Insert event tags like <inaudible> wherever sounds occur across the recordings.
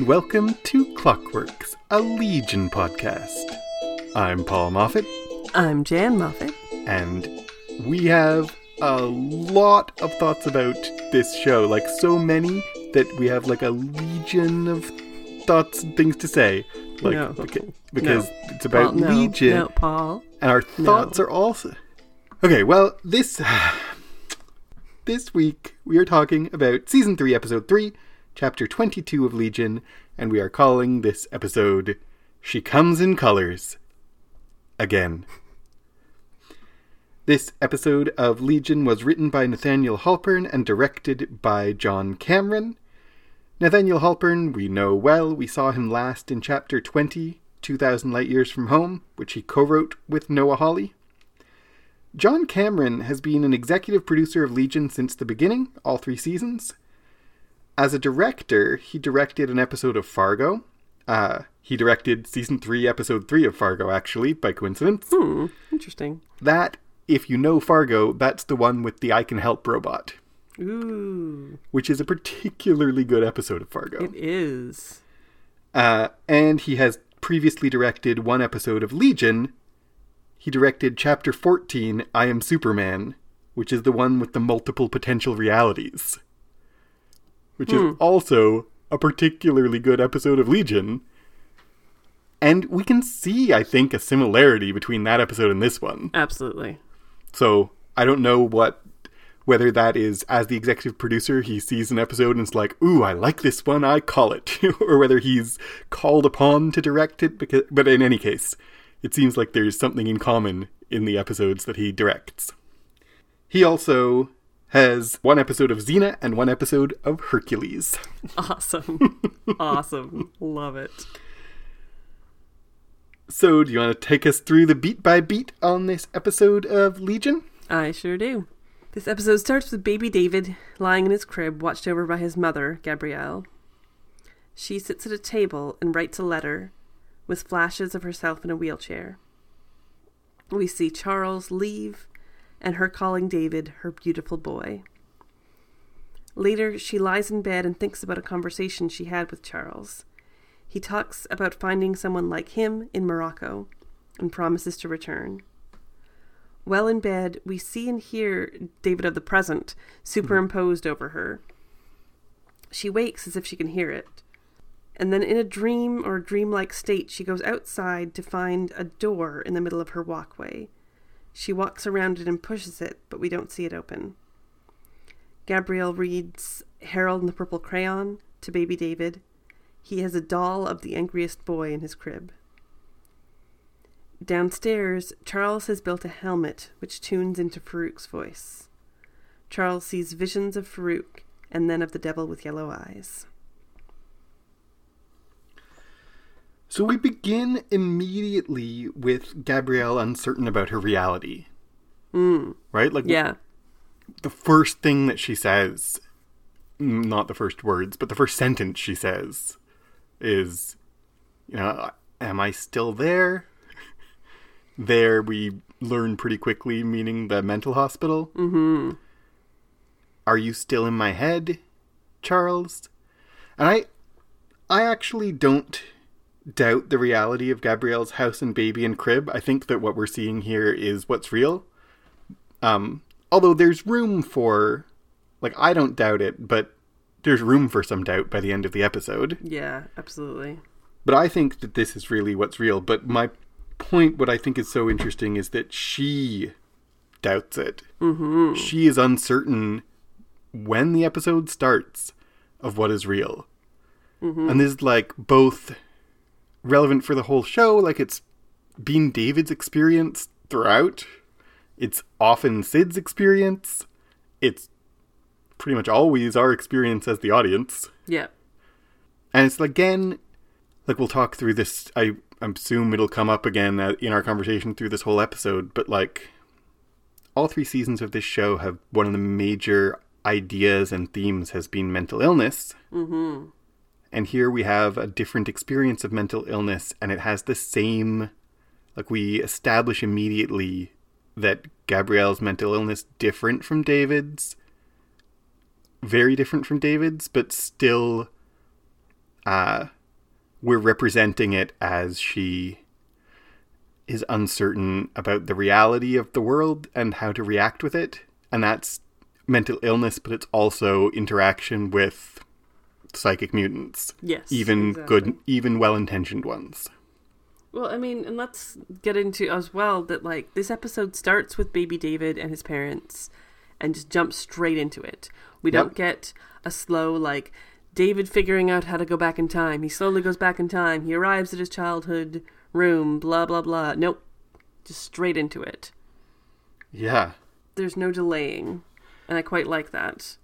and welcome to Clockworks, a Legion podcast. I'm Paul Moffat, I'm Jan Moffat. and we have a lot of thoughts about this show, like so many that we have like a legion of thoughts and things to say. Like No. beca- because No. it's about Paul, Legion, No, Paul. and our thoughts are also okay. Well, this <sighs> this week we are talking about season three, episode three, chapter twenty-two of Legion, and we are calling this episode "She Comes in Colors." Again. This episode of Legion was written by Nathaniel Halpern and directed by John Cameron. Nathaniel Halpern, we know well. We saw him last in chapter 20, 2000 Light Years from Home, which he co wrote with Noah Hawley. John Cameron has been an executive producer of Legion since the beginning, all three seasons. As a director, he directed an episode of Fargo. Uh, he directed season 3, episode 3 of Fargo, actually, by coincidence. Hmm. Interesting. That, if you know Fargo, that's the one with the I Can Help robot, Ooh. which is a particularly good episode of Fargo. It is. Uh, and he has previously directed one episode of Legion. He directed chapter 14, I Am Superman, which is the one with the multiple potential realities. Which is hmm. also a particularly good episode of Legion. And we can see, I think, a similarity between that episode and this one. Absolutely. So I don't know what whether that is as the executive producer he sees an episode and it's like, ooh, I like this one, I call it, <laughs> or whether he's called upon to direct it. Because, but in any case, it seems like there's something in common in the episodes that he directs. He also has one episode of Xena and one episode of Hercules. Awesome. <laughs> awesome. Love it. So, do you want to take us through the beat by beat on this episode of Legion? I sure do. This episode starts with baby David lying in his crib, watched over by his mother, Gabrielle. She sits at a table and writes a letter with flashes of herself in a wheelchair. We see Charles leave and her calling David her beautiful boy. Later, she lies in bed and thinks about a conversation she had with Charles. He talks about finding someone like him in Morocco and promises to return. Well in bed, we see and hear David of the present superimposed over her. She wakes as if she can hear it. And then, in a dream or dreamlike state, she goes outside to find a door in the middle of her walkway. She walks around it and pushes it, but we don't see it open. Gabrielle reads Harold and the Purple Crayon to baby David. He has a doll of the angriest boy in his crib. Downstairs, Charles has built a helmet which tunes into Farouk's voice. Charles sees visions of Farouk and then of the devil with yellow eyes. So we begin immediately with Gabrielle uncertain about her reality. Mm, Right? Like yeah. the first thing that she says, not the first words, but the first sentence she says is, you know, am I still there? <laughs> there we learn pretty quickly, meaning the mental hospital. Mm-hmm. Are you still in my head, Charles? And I I actually don't doubt the reality of Gabrielle's house and baby and crib. I think that what we're seeing here is what's real. Um although there's room for like I don't doubt it, but there's room for some doubt by the end of the episode. Yeah, absolutely. But I think that this is really what's real. But my point, what I think is so interesting, is that she doubts it. Mm-hmm. She is uncertain when the episode starts of what is real. And this is like both relevant for the whole show, like it's been David's experience throughout. It's often Syd's experience. It's pretty much always our experience as the audience. Yeah. And it's again, like we'll talk through this. I assume it'll come up again in our conversation through this whole episode. But like, all three seasons of this show have one of the major ideas and themes has been mental illness. Mm-hmm. And here we have a different experience of mental illness, and it has the same. Like we establish immediately that Gabrielle's mental illness different from David's, very different from David's, but still uh, we're representing it as she is uncertain about the reality of the world and how to react with it. And that's mental illness, but it's also interaction with psychic mutants. Yes. Even exactly. good, even well intentioned ones. Well, I mean, and let's get into as well that like this episode starts with baby David and his parents and just jumps straight into it. We Yep. don't get a slow like David figuring out how to go back in time. He slowly goes back in time. He arrives at his childhood room, blah blah blah. Nope. Just straight into it. Yeah. There's no delaying. And I quite like that.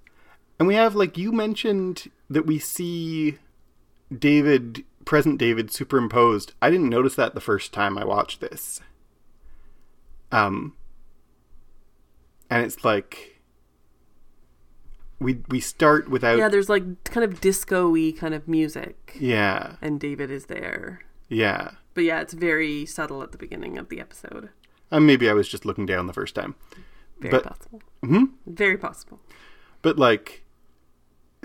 And we have, like, you mentioned that we see David, present David, superimposed. I didn't notice that the first time I watched this. Um, and it's like we we start without Yeah, there's like kind of disco-y kind of music yeah and David is there. yeah. But yeah, it's very subtle at the beginning of the episode. And maybe I was just looking down the first time, Very But- possible. hmm Very possible. but like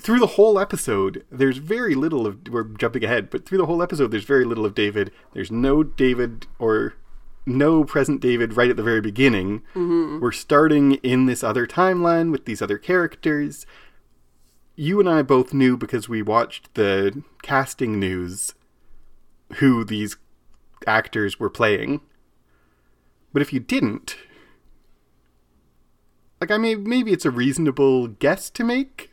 through the whole episode, there's very little of. We're jumping ahead, but through the whole episode, there's very little of David. There's no David or no present David right at the very beginning. Mm-hmm. We're starting in this other timeline with these other characters. You and I both knew because we watched the casting news who these actors were playing. But if you didn't, like I mean, maybe it's a reasonable guess to make,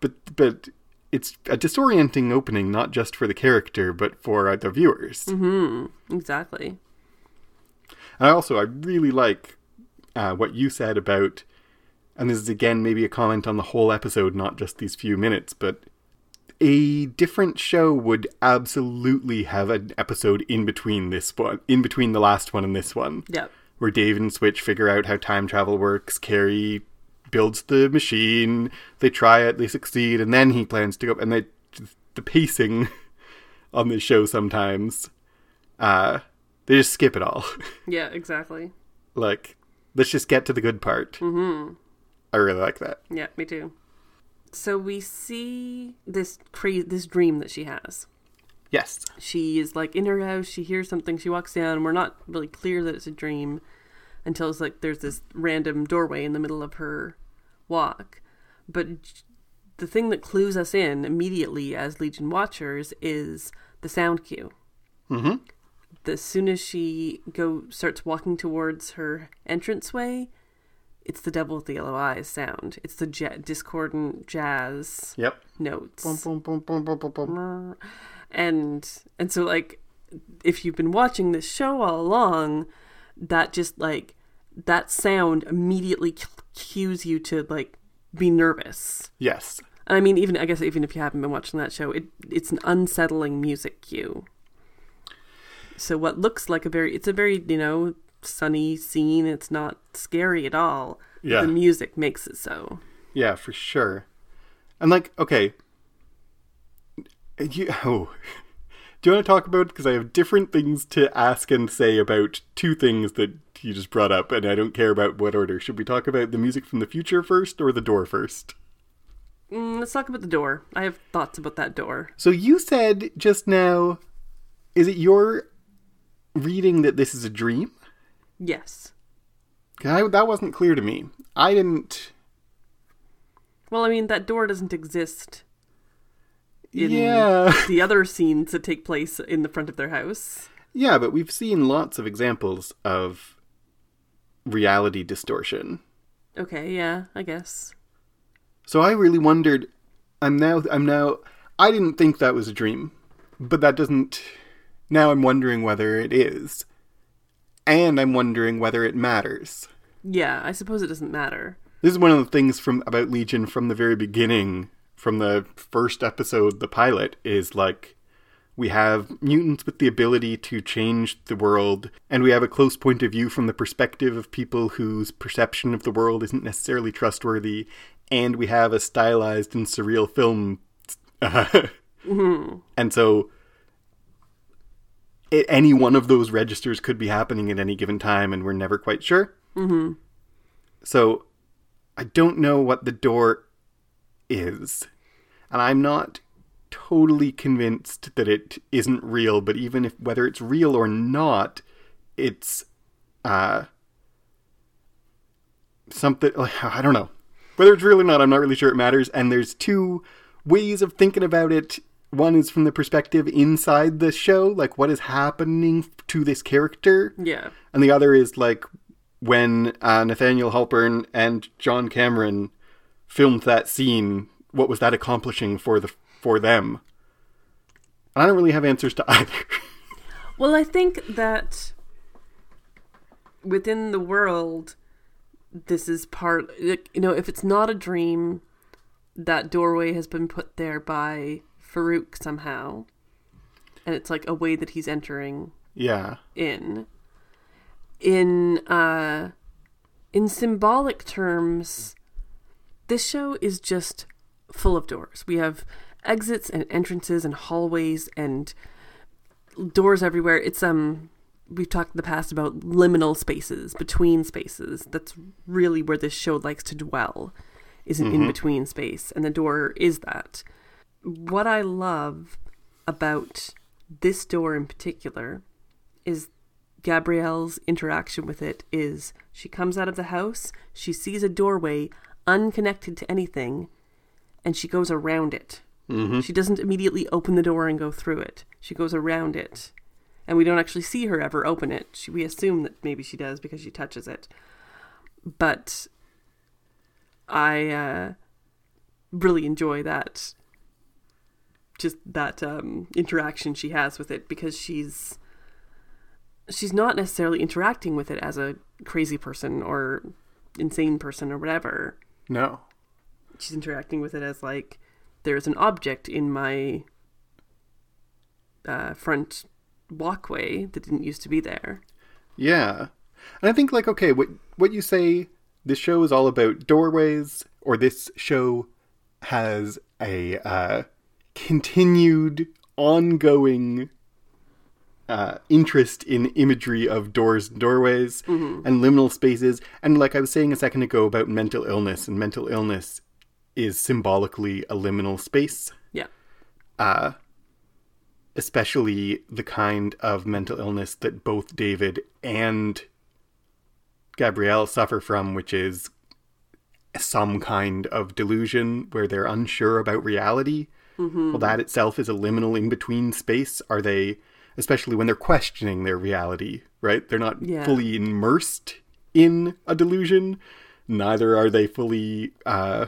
but but it's a disorienting opening, not just for the character, but for uh, the viewers. Exactly. And I also I really like uh, what you said about, and this is again maybe a comment on the whole episode, not just these few minutes, but a different show would absolutely have an episode in between this one, in between the last one and this one, Yep. where Dave and Switch figure out how time travel works. Cary builds the machine, they try it, they succeed, and then he plans to go. And they, the pacing <laughs> on this show sometimes, uh, they just skip it all. <laughs> Yeah, exactly. like, let's just get to the good part. Mm-hmm. I really like that. Yeah, me too. So we see this cra- this dream that she has. Yes. She is like in her house, she hears something, she walks down, and we're not really clear that it's a dream until it's like there's this random doorway in the middle of her walk. But the thing that clues us in immediately as Legion watchers is the sound cue. Mm-hmm. as soon as she go starts walking towards her entranceway, it's the devil with the yellow eyes sound. It's the ja- discordant jazz Yep. notes. Boom, boom, boom. And and so like if you've been watching this show all along, that just like that sound immediately cues you to like be nervous. Yes. And I mean, even I guess even if you haven't been watching that show, it it's an unsettling music cue. So what looks like a very it's a very you know sunny scene. It's not scary at all. Yeah. The music makes it so. Yeah, for sure. And like, okay, you, oh, do you want to talk about? Because I have different things to ask and say about two things that you just brought up, and I don't care about what order. Should we talk about the music from the future first, or the door first? Mm, let's talk about the door. I have thoughts about that door. So you said just now, is it your reading that this is a dream? Yes. I, that wasn't clear to me. I didn't. Well, I mean that door doesn't exist in yeah. <laughs> the other scenes that take place in the front of their house. Yeah, but we've seen lots of examples of reality distortion. Okay, yeah, I guess. So I really wondered. I'm now. I'm now. I didn't think that was a dream, but that doesn't. Now I'm wondering whether it is, and I'm wondering whether it matters. Yeah, I suppose it doesn't matter. This is one of the things from about Legion from the very beginning, from the first episode, the pilot, is like we have mutants with the ability to change the world, and we have a close point of view from the perspective of people whose perception of the world isn't necessarily trustworthy, and we have a stylized and surreal film. <laughs> And so it, any one of those registers could be happening at any given time, and we're never quite sure. Mm-hmm. So I don't know what the door is, and I'm not totally convinced that it isn't real, but even if whether it's real or not, it's uh something like <laughs> I don't know. Whether it's real or not, I'm not really sure it matters. And there's two ways of thinking about it. One is from the perspective inside the show, like what is happening to this character, Yeah. and the other is like when uh, Nathaniel Halpern and John Cameron filmed that scene. What was that accomplishing for the for them? I don't really have answers to <laughs> either. Well, I think that within the world, this is part. like, You know, if it's not a dream, that doorway has been put there by Farouk somehow, and it's like a way that he's entering yeah, in. In uh, in symbolic terms, this show is just full of doors. We have exits and entrances and hallways and doors everywhere. It's um we've talked in the past about liminal spaces, between spaces. That's really where this show likes to dwell. Is an in between space, and the door is that. What I love about this door in particular is Gabrielle's interaction with it is she comes out of the house, she sees a doorway unconnected to anything, and she goes around it. Mm-hmm. She doesn't immediately open the door and go through it. She goes around it. And we don't actually see her ever open it. She, we assume that maybe she does because she touches it. But I uh, really enjoy that just that um, interaction she has with it because she's she's not necessarily interacting with it as a crazy person or insane person or whatever. No, She's interacting with it as like there's an object in my uh, front walkway that didn't used to be there. yeah, and I think like okay, what what you say? This show is all about doorways, or this show has a uh, continued, ongoing uh, interest in imagery of doors and doorways and liminal spaces. And like I was saying a second ago about mental illness, and mental illness is symbolically a liminal space, Yeah. uh, especially the kind of mental illness that both David and Gabrielle suffer from, which is some kind of delusion where they're unsure about reality. Well, that itself is a liminal in between space. Are they, especially when they're questioning their reality, right? They're not Yeah. fully immersed in a delusion, neither are they fully uh,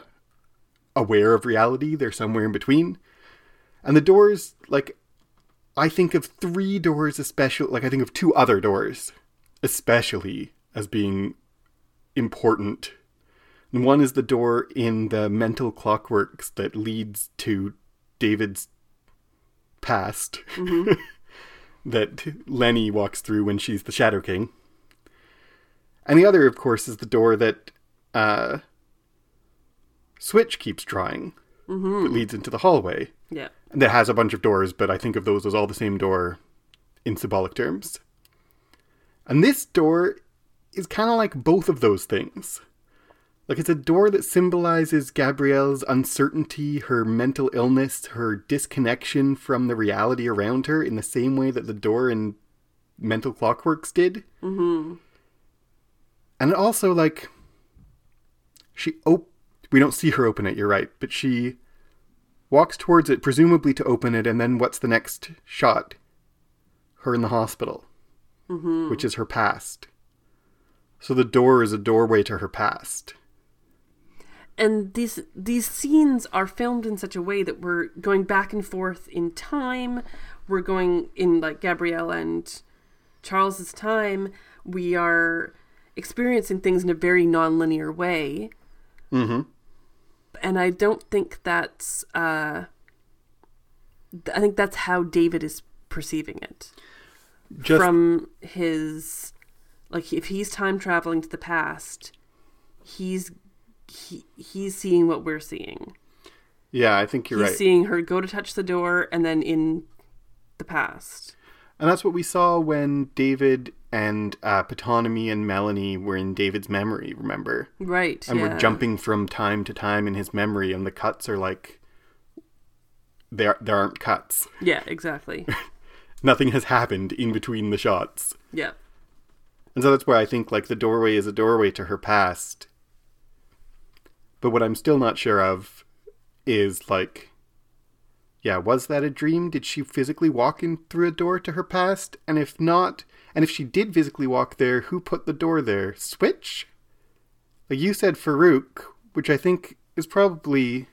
aware of reality. They're somewhere in between. And the doors, like, I think of three doors, especially, like, I think of two other doors, especially as being important. And one is the door in the mental clockworks that leads to David's past <laughs> that Lenny walks through when she's the Shadow King. And the other, of course, is the door that uh, Switch keeps drawing that leads into the hallway. Yeah. That has a bunch of doors, but I think of those as all the same door in symbolic terms. And this door is kind of like both of those things. Like it's a door that symbolizes Gabrielle's uncertainty, her mental illness, her disconnection from the reality around her in the same way that the door in Mental Clockworks did. Mm-hmm. And also, like, she op- we don't see her open it, you're right, but she walks towards it, presumably to open it, and then what's the next shot? Her in the hospital, mm-hmm. which is her past. So the door is a doorway to her past. And these these scenes are filmed in such a way that we're going back and forth in time. We're going in like gabrielle and charles's time. We are experiencing things in a very non-linear way. Mm-hmm. and i don't think that's uh i think that's how david is perceiving it. Just from his like if he's time traveling to the past he's he, he's seeing what we're seeing yeah, I think you're he's right. seeing her go to touch the door and then in the past And that's what we saw when David and uh, Ptonomy and Melanie were in David's memory, remember? right And yeah. we're jumping from time to time in his memory, and the cuts are like there there aren't cuts. Yeah, exactly. <laughs> Nothing has happened in between the shots. yeah. And so that's where I think like the doorway is a doorway to her past. But what I'm still not sure of is like yeah, was that a dream? Did she physically walk in through a door to her past? And if not, and if she did physically walk there, who put the door there? Switch? Like you said Farouk, which I think is probably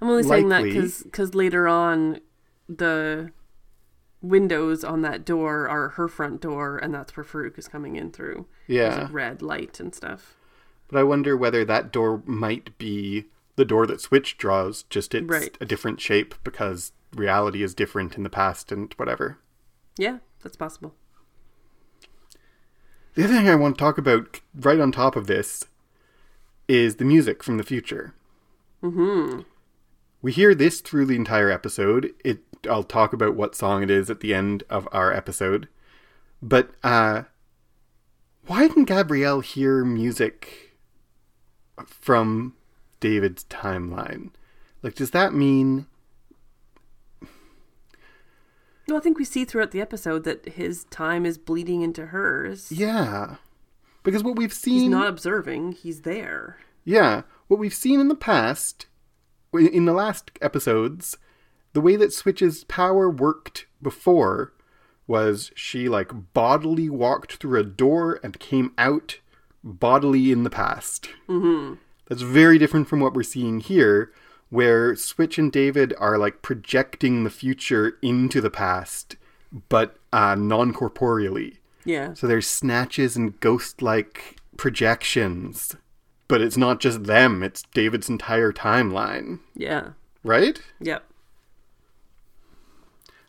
I'm only saying that Likely. because later on, the windows on that door are her front door, and that's where Farouk is coming in through. There's yeah. a red light and stuff. But I wonder whether that door might be the door that Switch draws, just it's Right. a different shape because reality is different in the past and whatever. Yeah, that's possible. The other thing I want to talk about right on top of this is the music from the future. Mm-hmm. We hear this through the entire episode. It I'll talk about what song it is at the end of our episode. But uh why didn't Gabrielle hear music from David's timeline? Like does that mean Well, I think we see throughout the episode that his time is bleeding into hers. yeah. Because what we've seen He's seen not observing, he's there. Yeah, what we've seen in the past, in the last episodes, the way that Switch's power worked before was she like bodily walked through a door and came out bodily in the past. Mm-hmm. That's very different from what we're seeing here, where Switch and David are like projecting the future into the past, but uh, non corporeally. Yeah. So there's snatches and ghost like projections. But it's not just them, it's David's entire timeline, Yeah. right? Yep.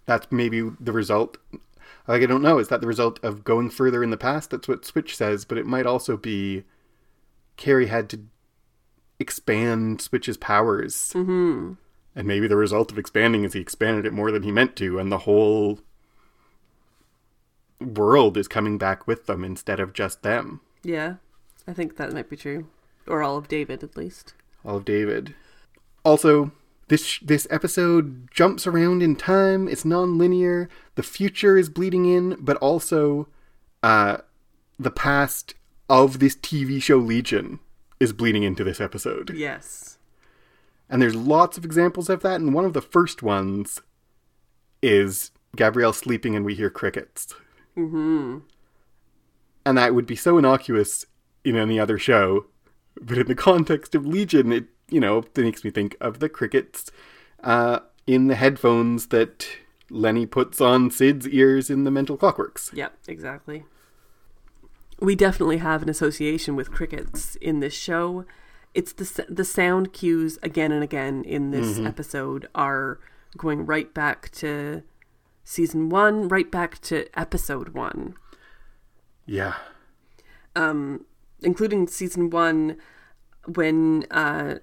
That's maybe the result. Like, I don't know. Is that the result of going further in the past? That's what Switch says, but it might also be Cary had to expand Switch's powers. Mm-hmm. And maybe the result of expanding is he expanded it more than he meant to, and the whole world is coming back with them instead of just them. Yeah. I think that might be true. Or all of David, at least. all of David. Also, this this episode jumps around in time. It's non-linear. The future is bleeding in, but also uh, the past of this TV show Legion is bleeding into this episode. Yes. And there's lots of examples of that. And one of the first ones is Gabrielle sleeping and we hear crickets. Mm-hmm. And that would be so innocuous in any other show. But in the context of Legion, it, you know, it makes me think of the crickets uh, in the headphones that Lenny puts on Syd's ears in the Mental Clockworks. Yep, exactly. We definitely have an association with crickets in this show. It's the the sound cues again and again in this episode are going right back to season 1, right back to episode 1. Yeah. um, including season one, when uh,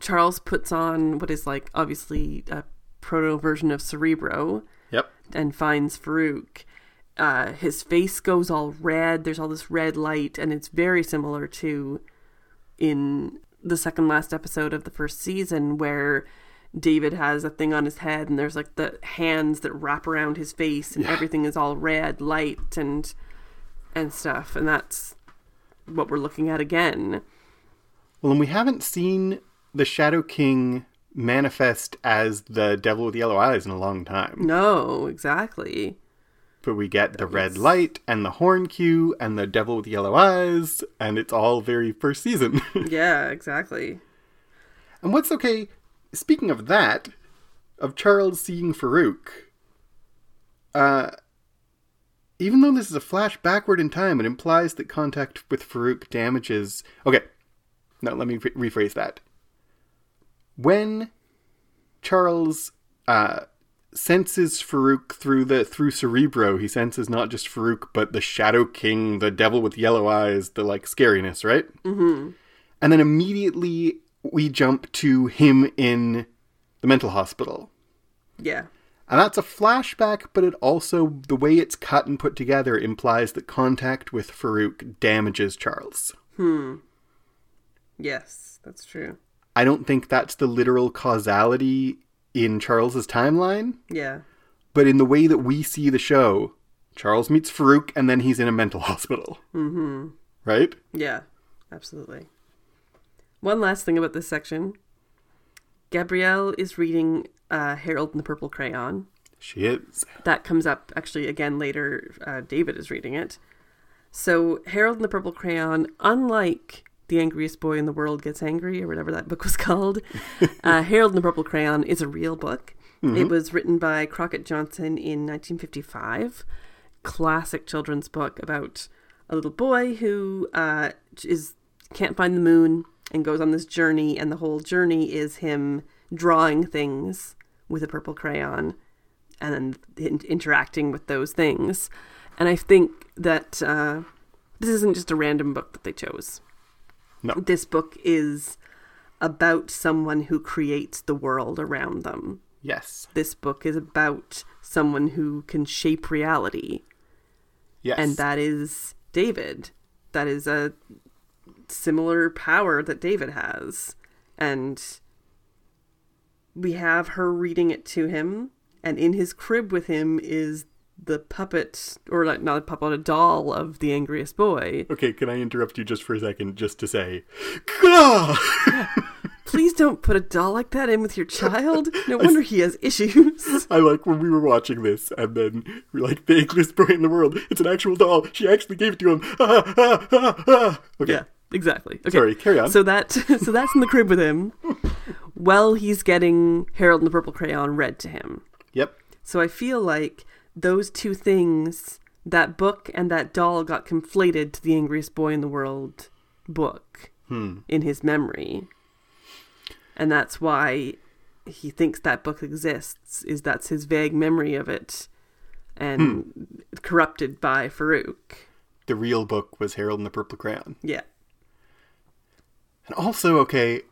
Charles puts on what is like obviously a proto version of Cerebro Yep. and finds Farouk. Uh, his face goes all red. There's all this red light, and it's very similar to in the second last episode of the first season where David has a thing on his head, and there's like the hands that wrap around his face, and Yeah. everything is all red light and and stuff, and that's what we're looking at again. Well, and we haven't seen the Shadow King manifest as the devil with yellow eyes in a long time. No, exactly. But we get the red light and the horn cue and the devil with yellow eyes, and it's all very first season. <laughs> Yeah, exactly. and what's okay, speaking of that, of Charles seeing Farouk, uh, even though this is a flash backward in time, it implies that contact with Farouk damages. Okay, now let me re- rephrase that. When Charles uh, senses Farouk through the through Cerebro, he senses not just Farouk, but the Shadow King, the devil with yellow eyes, the like scariness, right? Mm-hmm. And then immediately we jump to him in the mental hospital. Yeah. And that's a flashback, but it also, the way it's cut and put together, implies that contact with Farouk damages Charles. Hmm. Yes, that's true. I don't think that's the literal causality in Charles's timeline, Yeah. but in the way that we see the show, Charles meets Farouk and then he's in a mental <laughs> hospital. Mm-hmm. Right? Yeah. Absolutely. One last thing about this section. Gabrielle is reading uh, Harold and the Purple Crayon. She is. That comes up actually again later. Uh, David is reading it. So, Harold and the Purple Crayon, unlike The Angriest Boy in the World Gets Angry, or whatever that book was <laughs> called, uh, Harold and the Purple Crayon is a real book. It was written by Crockett Johnson in 1955. Classic children's book about a little boy who uh, is can't find the moon and goes on this journey, and the whole journey is him drawing things with a purple crayon and then in- interacting with those things. And I think that uh, this isn't just a random book that they chose. No. This book is about someone who creates the world around them. Yes. This book is about someone who can shape reality, Yes. and that is David. That is a similar power that David has. And we have her reading it to him, and in his crib with him is the puppet, or like not a puppet, a doll of the angriest boy. Okay, can I interrupt you just for a second just to say, Gah! <laughs> Please don't put a doll like that in with your child. No <laughs> wonder he has issues. <laughs> I like when we were watching this, and then we're like, the angriest boy in the world. It's an actual doll. She actually gave it to him. Ah, ah, ah, ah. Okay. Yeah, exactly. Okay. Sorry, carry on. So that so that's in the crib with him. While he's getting Harold and the Purple Crayon read to him. Yep. So I feel like those two things, that book and that doll, got conflated to the angriest boy in the world book Hmm. in his memory, and that's why he thinks that book exists. Is that's his vague memory of it, and corrupted by Farouk. The real book was Harold and the Purple Crayon. Yeah. And also, okay,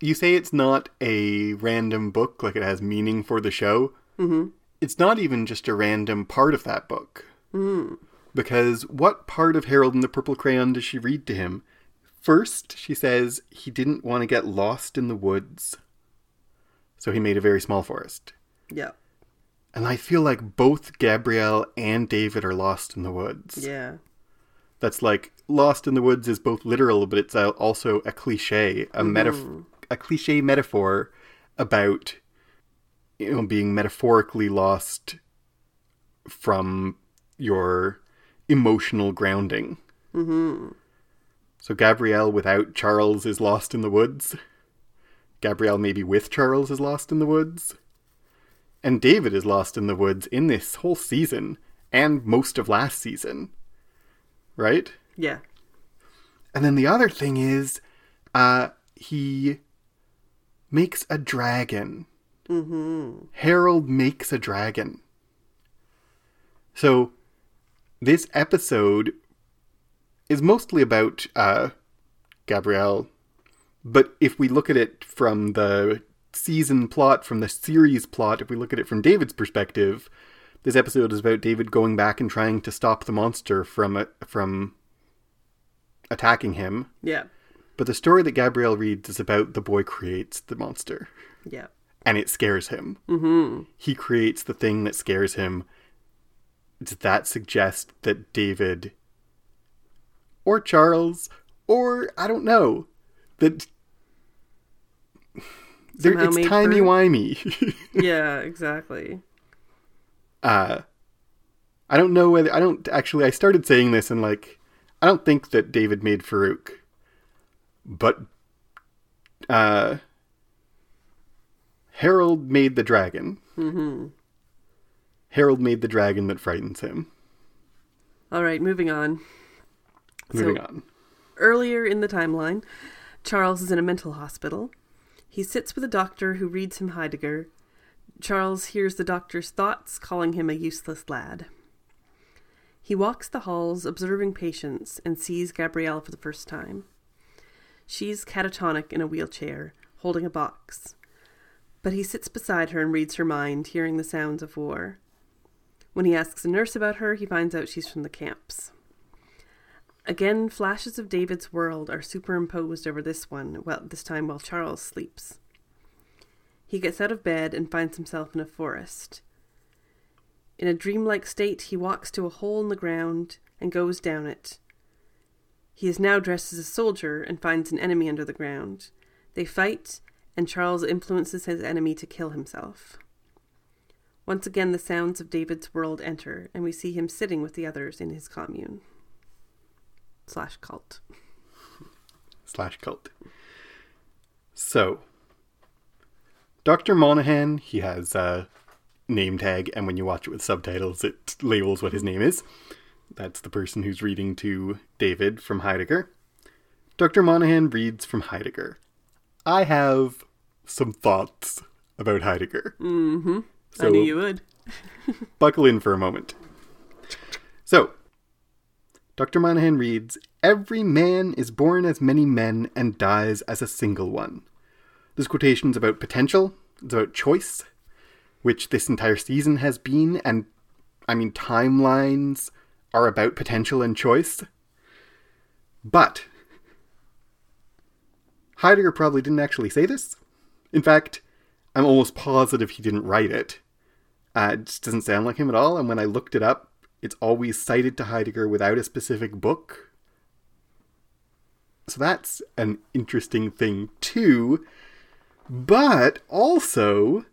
you say it's not a random book, like it has meaning for the show. Mm-hmm. It's not even just a random part of that book. Mm. Because what part of Harold and the Purple Crayon does she read to him? First, she says he didn't want to get lost in the woods. So he made a very small forest. Yeah. And I feel like both Gabrielle and David are lost in the woods. Yeah. That's like lost in the woods is both literal, but it's also a cliche, a metaf- a cliche metaphor about you know being metaphorically lost from your emotional grounding. Mm-hmm. So Gabrielle without Charles is lost in the woods. Gabrielle maybe with Charles is lost in the woods. And David is lost in the woods in this whole season and most of last season. Right? Yeah. And then the other thing is, uh, he makes a dragon. Mm-hmm. Harold makes a dragon. So, this episode is mostly about uh, Gabrielle, but if we look at it from the season plot, from the series plot, if we look at it from David's perspective, this episode is about David going back and trying to stop the monster from uh, from attacking him. Yeah. But the story that Gabrielle reads is about the boy creates the monster Yeah. And it scares him. Mm-hmm. He creates the thing that scares him. Does that suggest that David or Charles or I don't know that there, it's timey wimey. <laughs> Yeah, exactly. uh, I don't know whether I don't actually. I started saying this and like I don't think that David made Farouk, but uh, Harold made the dragon. Mm-hmm. Harold made the dragon that frightens him. All right, moving on. Moving So- on. Earlier in the timeline, Charles is in a mental hospital. He sits with a doctor who reads him Heidegger. Charles hears the doctor's thoughts, calling him a useless lad. He walks the halls, observing patients, and sees Gabrielle for the first time. She's catatonic in a wheelchair, holding a box. But he sits beside her and reads her mind, hearing the sounds of war. When he asks a nurse about her, he finds out she's from the camps. Again, flashes of David's world are superimposed over this one, well, this time while Charles sleeps. He gets out of bed and finds himself in a forest. In a dreamlike state, he walks to a hole in the ground and goes down it. He is now dressed as a soldier and finds an enemy under the ground. They fight, and Charles influences his enemy to kill himself. Once again, the sounds of David's world enter, and we see him sitting with the others in his commune. Slash cult. Slash cult. So, Dr. Monahan, he has a name tag, and when you watch it with subtitles, it labels what his name is. That's the person who's reading to David from Heidegger. Dr. Monahan reads from Heidegger. I have some thoughts about Heidegger. Mm-hmm. So- I knew you would. <laughs> Buckle in for a moment. So, Dr. Monahan reads Every man is born as many men and dies as a single one. This quotation is about potential, it's about choice, which this entire season has been, and I mean, timelines are about potential and choice. But, Heidegger probably didn't actually say this. In fact, I'm almost positive he didn't write it. Uh, it just doesn't sound like him at all. And when I looked it up, it's always cited to Heidegger without a specific book. So that's an interesting thing, too. But also,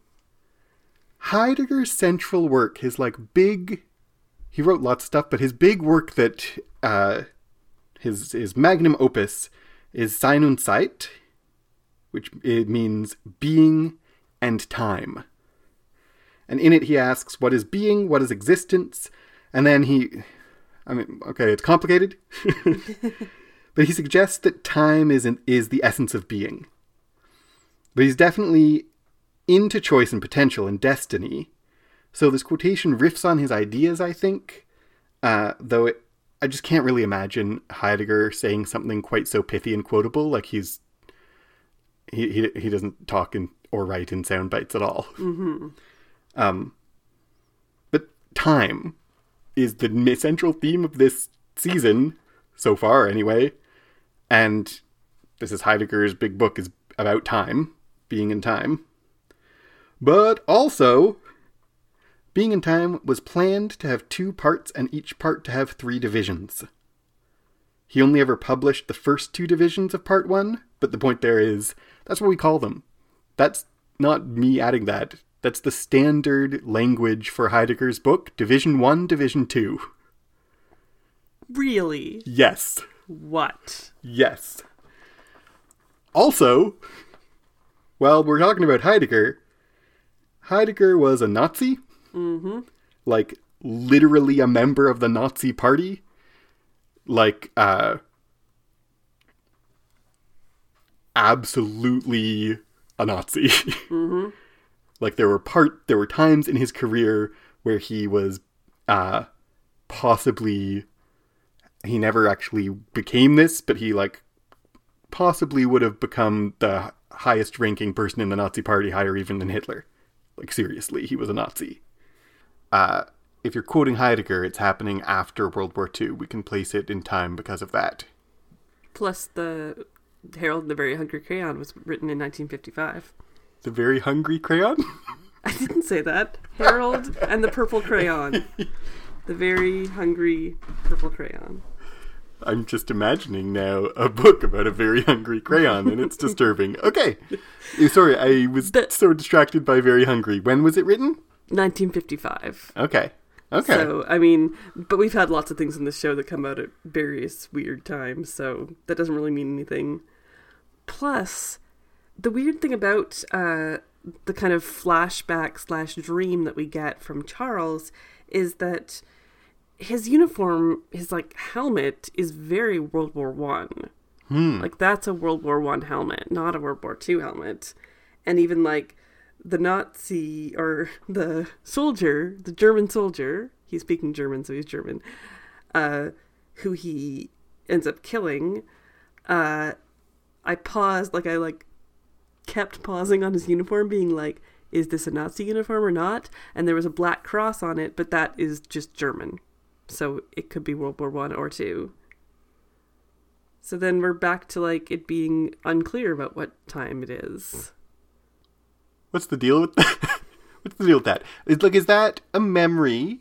Heidegger's central work, his like big, he wrote lots of stuff, but his big work that, uh, his, his magnum opus is Sein und Zeit, which it means being and time. And in it, he asks, What is being? What is existence? And then he, I mean, okay, it's complicated, <laughs> but he suggests that time is, an, is the essence of being. But he's definitely into choice and potential and destiny. So this quotation riffs on his ideas, I think, uh, though it, I just can't really imagine Heidegger saying something quite so pithy and quotable. Like he's he he, he doesn't talk in or write in sound bites at all. Um, but time is the central theme of this season so far, anyway. And this is Heidegger's big book is about time, being in time. But also, being in time was planned to have two parts and each part to have three divisions. He only ever published the first two divisions of part one, but the point there is that's what we call them. That's not me adding that. That's the standard language for Heidegger's book, Division 1, Division 2. Really? Yes. What? Yes. Also, while we're talking about Heidegger, Heidegger was a Nazi. Mm-hmm. Like, literally a member of the Nazi party. Like, uh, absolutely a Nazi. <laughs> Mm-hmm. like there were part there were times in his career where he was uh possibly he never actually became this but he like possibly would have become the highest ranking person in the Nazi party higher even than Hitler like seriously he was a Nazi uh if you're quoting Heidegger it's happening after World War II we can place it in time because of that Plus, the Harold and the Very Hungry Crayon was written in 1955. the very hungry crayon <laughs> I didn't say that. Harold and the Purple Crayon. <laughs> The Very Hungry Purple Crayon. I'm just imagining now a book about a very hungry crayon, and it's <laughs> disturbing. Okay, Eh, sorry, I was The- so distracted by very hungry. When was it written? 1955. Okay, okay, So, I mean, but we've had lots of things in this show that come out at various weird times, so that doesn't really mean anything. Plus, the weird thing about uh, the kind of flashback slash dream that we get from Charles is that his uniform, his like helmet, is very World War One. Like that's a World War One helmet, not a World War Two helmet. And even like the Nazi or the soldier, the German soldier, he's speaking German, so he's German, uh, who he ends up killing. Uh, I paused, like I like kept pausing on his uniform, being like, "Is this a Nazi uniform or not?" And there was a black cross on it, but that is just German, so it could be World War One or two. So then we're back to like it being unclear about what time it is. What's the deal with that? <laughs> What's the deal with that? Is like is that a memory?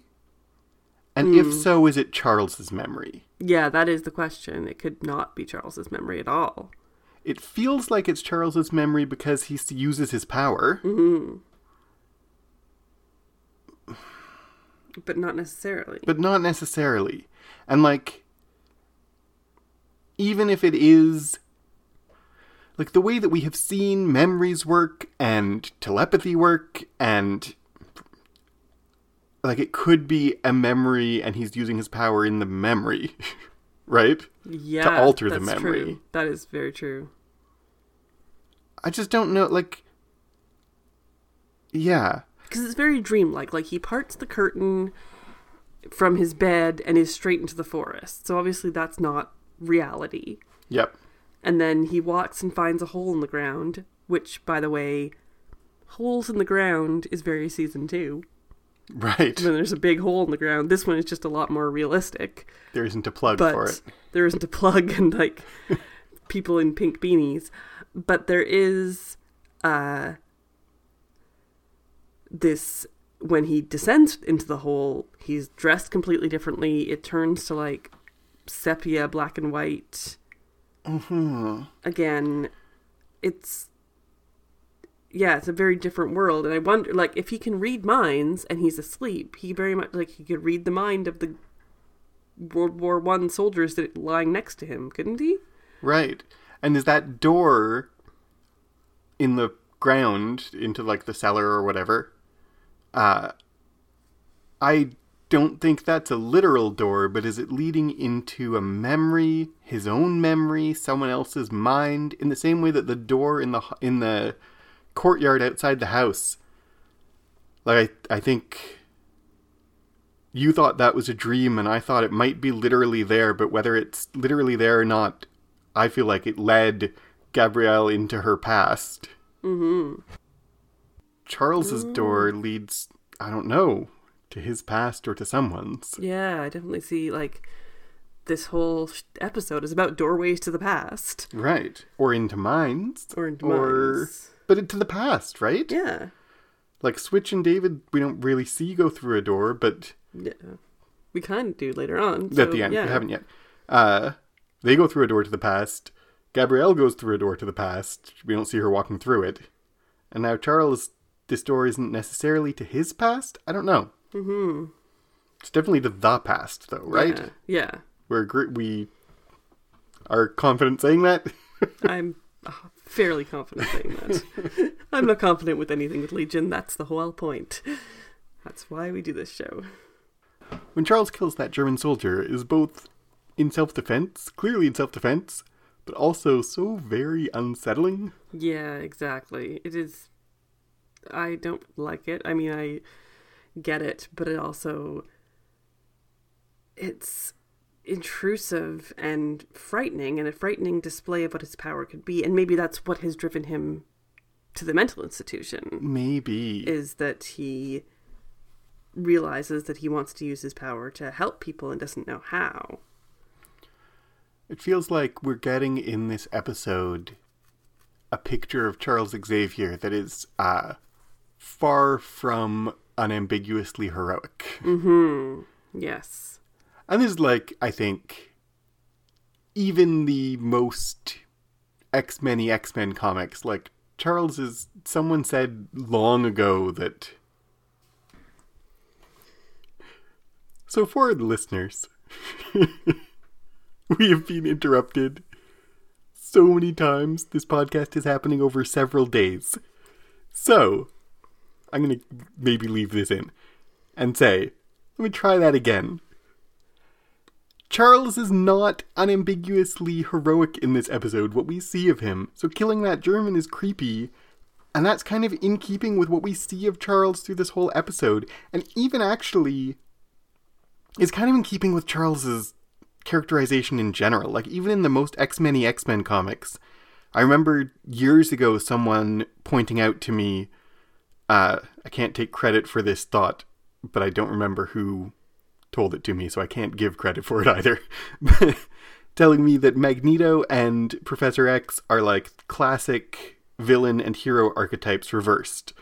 And if hmm. so, is it Charles's memory? Yeah, that is the question. It could not be Charles's memory at all. It feels like it's Charles's memory because he uses his power. Mm-hmm. But not necessarily. but not necessarily. And like, even if it is, like the way that we have seen memories work and telepathy work, and like it could be a memory and he's using his power in the memory, <laughs> right? yeah, To alter the memory. True. That is very true. I just don't know, like, yeah. Because it's very dreamlike. Like he parts the curtain from his bed and is straight into the forest. So obviously that's not reality. Yep. And then he walks and finds a hole in the ground, which, by the way, holes in the ground is very season two. Right. When there's a big hole in the ground, this one is just a lot more realistic. There isn't a plug But for it. there isn't a plug <laughs> and like people in pink beanies. But there is uh this when he descends into the hole, he's dressed completely differently. It turns to like sepia, black and white. Hmm Again, it's yeah, it's a very different world, and I wonder, like, if he can read minds and he's asleep, he very much like he could read the mind of the World War One soldiers that lying next to him, couldn't he? Right. And is that door in the ground into like the cellar or whatever? Uh I don't think that's a literal door, but is it leading into a memory, his own memory, someone else's mind in the same way that the door in the in the courtyard outside the house like I, I think you thought that was a dream and I thought it might be literally there, but whether it's literally there or not, I feel like it led Gabrielle into her past. Mm-hmm. Charles's door leads, I don't know, to his past or to someone's. Yeah, I definitely see like this whole episode is about doorways to the past Right. Or into minds. or into Or- minds. But into the past, right? Yeah, Like Switch and David, we don't really see go through a door, but yeah. We kind of do later on. at the end, yeah. we haven't yet. Uh, they go through a door to the past. Gabrielle goes through a door to the past. We don't see her walking through it. And now Charles, this door isn't necessarily to his past. I don't know. Mm-hmm. It's definitely to the past, though, right? Yeah, yeah. We're we are confident saying that. <laughs> I'm uh, fairly confident saying that. <laughs> I'm not confident with anything with Legion. That's the whole point. That's why we do this show. when Charles kills that German soldier, is both in self-defense, clearly in self-defense, but also so very unsettling. Yeah, exactly. It is. I don't like it. I mean, I get it, but it also. It's intrusive and frightening, and a frightening display of what his power could be. And maybe that's what has driven him to the mental institution. Maybe. is that he realizes that he wants to use his power to help people and doesn't know how. It feels like we're getting in this episode a picture of Charles Xavier that is uh, far from unambiguously heroic. Mm-hmm. Yes. And this is like, I think, even the most X Men X Men comics, like Charles is. Someone said long ago that. So, for the listeners, <laughs> we have been interrupted so many times. This podcast is happening over several days. So, I'm going to maybe leave this in and say, let me try that again. Charles is not unambiguously heroic in this episode, what we see of him. So killing that German is creepy, and that's kind of in keeping with what we see of Charles through this whole episode, and even actually is kind of in keeping with Charles's characterization in general. Like even in the most X-Men X-Men comics, I remember years ago someone pointing out to me uh, I can't take credit for this thought, but I don't remember who told it to me, so I can't give credit for it <laughs> either. <laughs> Telling me that Magneto and Professor X are like classic villain and hero archetypes reversed.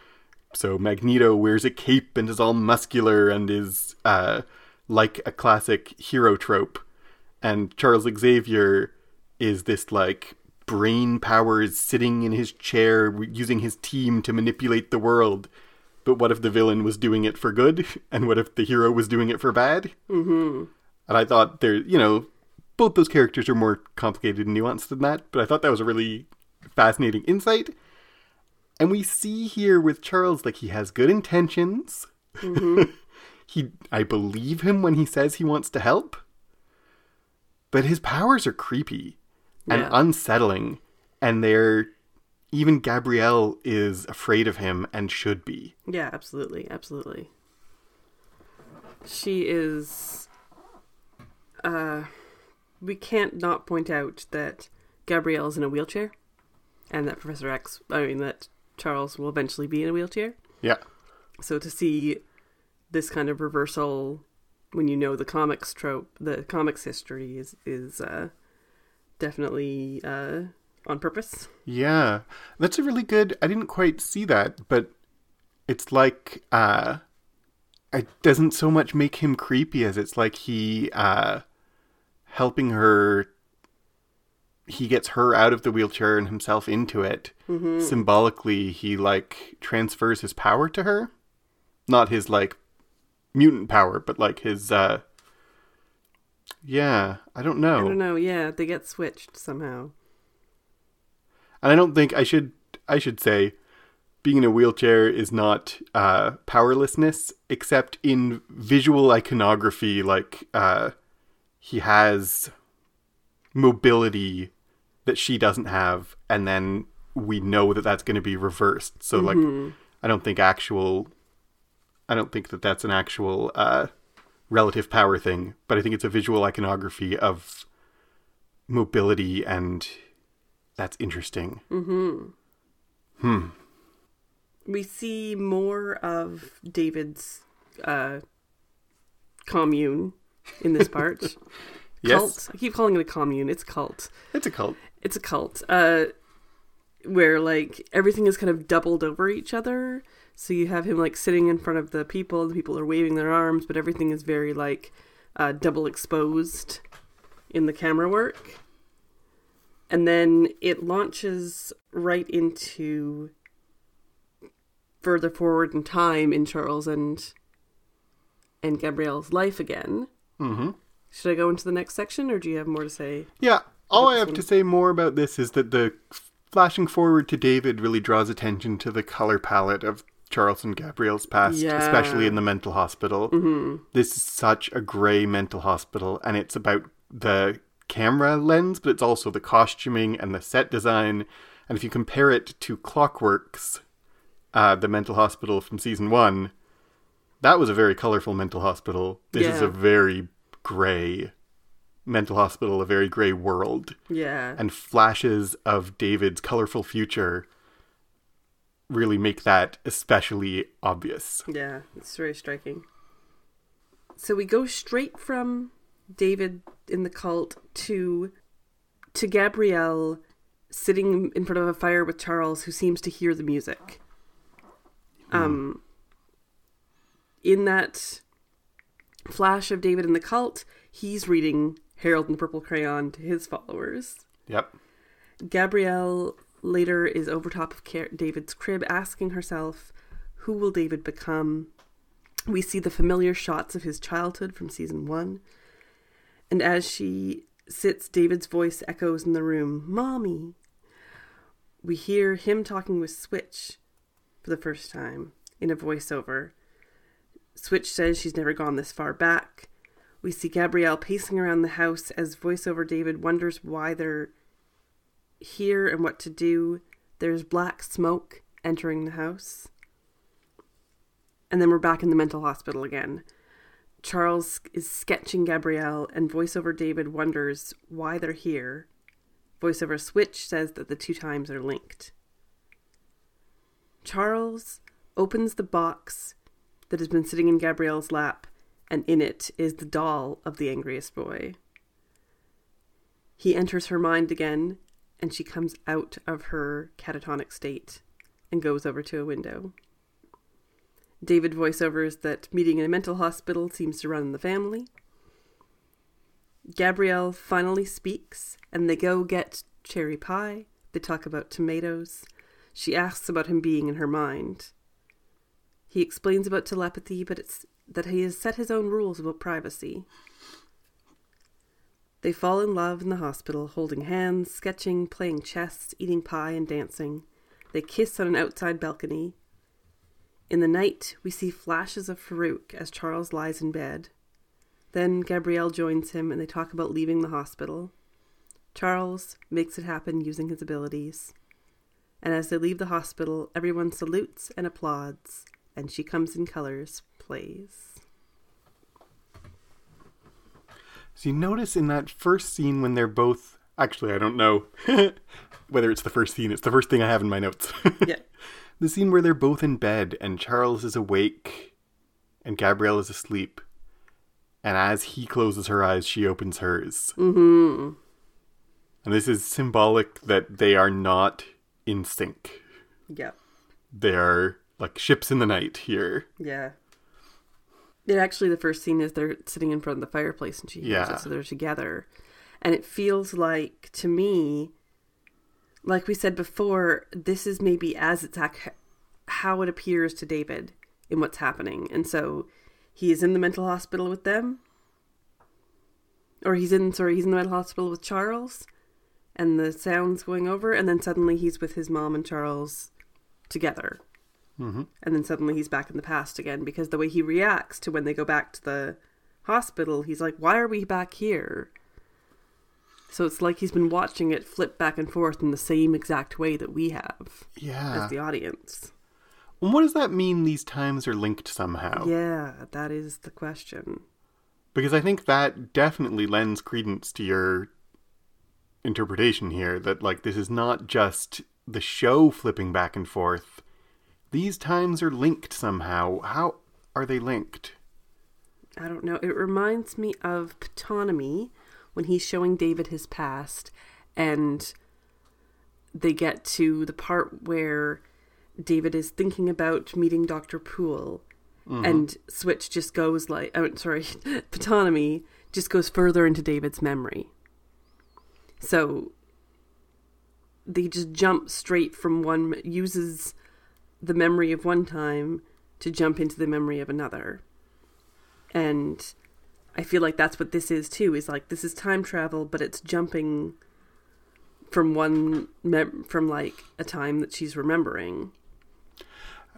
So Magneto wears a cape and is all muscular and is uh, like a classic hero trope, and Charles Xavier is this like brain powers sitting in his chair using his team to manipulate the world. But what if the villain was doing it for good, <laughs> and what if the hero was doing it for bad? Mm-hmm. And I thought there, you know, both those characters are more complicated and nuanced than that, but I thought that was a really fascinating insight. And we see here with Charles, like, he has good intentions. Mm-hmm. <laughs> he, I believe him when he says he wants to help. But his powers are creepy and Yeah. unsettling, and they're. Even Gabrielle is afraid of him and should be. Yeah, absolutely, absolutely. She is. Uh, we can't not point out that Gabrielle is in a wheelchair, and that Professor X. I mean that Charles will eventually be in a wheelchair. Yeah. So to see this kind of reversal when you know the comics trope, the comics history is is uh, definitely uh, on purpose. Yeah, that's a really good. I didn't quite see that, but it's like uh, it doesn't so much make him creepy as it's like he uh, helping her. He gets her out of the wheelchair and himself into it. Symbolically, he like transfers his power to her, not his like mutant power, but like his. uh Yeah, I don't know. I don't know. Yeah, they get switched somehow. And I don't think I should I should say being in a wheelchair is not uh, powerlessness, except in visual iconography. Like uh, he has mobility that she doesn't have, and then we know that that's going to be reversed. So like, I don't think actual, I don't think that that's an actual uh, relative power thing, but I think it's a visual iconography of mobility and that's interesting. Hmm. we see more of David's uh, commune in this part. <laughs> Yes. Cult. I keep calling it a commune. It's cult. It's a cult. It's a cult. Uh, where like everything is kind of doubled over each other. So you have him like sitting in front of the people. The people are waving their arms, but everything is very like uh, double exposed in the camera work. And then it launches right into further forward in time in Charles and and Gabrielle's life again. Mm-hmm. Should I go into the next section, or do you have more to say? Yeah, all I have this to say more about this is that the flashing forward to David really draws attention to the color palette of Charles and Gabrielle's past, Yeah. especially in the mental hospital. Mm-hmm. This is such a gray mental hospital, and it's about the camera lens, but it's also the costuming and the set design. And if you compare it to Clockworks, uh, the mental hospital from season one, that was a very colorful mental hospital. This is a very gray mental hospital, a very gray world Yeah. and flashes of David's colorful future really make that especially obvious. Yeah, it's very striking. So we go straight from David in the cult to to Gabrielle sitting in front of a fire with Charles who seems to hear the music. Um in that flash of David in the cult, he's reading Harold and the Purple Crayon to his followers. Yep. Gabrielle later is over top of David's crib asking herself, Who will David become? We see the familiar shots of his childhood from season one. And as she sits, David's voice echoes in the room, Mommy. We hear him talking with Switch for the first time in a voiceover. Switch says she's never gone this far back. We see Gabrielle pacing around the house as voiceover David wonders why they're here and what to do. There's black smoke entering the house. And then we're back in the mental hospital again. Charles is sketching Gabrielle, and voiceover David wonders why they're here. Voiceover Switch says that the two times are linked. Charles opens the box that has been sitting in Gabrielle's lap, and in it is the doll of the angriest boy. He enters her mind again and she comes out of her catatonic state and goes over to a window. David voiceovers that meeting in a mental hospital seems to run in the family. Gabrielle finally speaks, and they go get cherry pie. They talk about tomatoes. She asks about him being in her mind. He explains about telepathy, but it's that he has set his own rules about privacy. They fall in love in the hospital, holding hands, sketching, playing chess, eating pie, and dancing. They kiss on an outside balcony. In the night, we see flashes of Farouk as Charles lies in bed. Then Gabrielle joins him and they talk about leaving the hospital. Charles makes it happen using his abilities. And as they leave the hospital, everyone salutes and applauds, and She Comes in Colors plays. So you notice in that first scene when they're both actually I don't know <laughs> whether it's the first scene, it's the first thing I have in my notes. Yeah. <laughs> the scene where they're both in bed and Charles is awake and Gabrielle is asleep. And as he closes her eyes, she opens hers. Mm-hmm. And this is symbolic that they are not in sync. Yeah. They are like ships in the night here. Yeah. It actually the first scene is they're sitting in front of the fireplace and she hears Yeah. it, so they're together. And it feels like to me like we said before, this is maybe as it's ac- how it appears to David in what's happening. And so he is in the mental hospital with them. Or he's in sorry, he's in the mental hospital with Charles and the sound's going over and then suddenly he's with his mom and Charles together Mm-hmm. and then suddenly he's back in the past again because the way he reacts to when they go back to the hospital, he's like, "Why are we back here?" So it's like he's been watching it flip back and forth in the same exact way that we have Yeah. as the audience. And what does that mean these times are linked somehow? Yeah, that is the question. Because I think that definitely lends credence to your interpretation here that, like, this is not just the show flipping back and forth. These times are linked somehow. How are they linked? I don't know. It reminds me of Ptonomy when he's showing David his past and they get to the part where David is thinking about meeting Dr. Poole mm-hmm. and Switch just goes like oh sorry, <laughs> Ptonomy just goes further into David's memory. So they just jump straight from one uses the memory of one time to jump into the memory of another and i feel like that's what this is too is like this is time travel but it's jumping from one mem- from like a time that she's remembering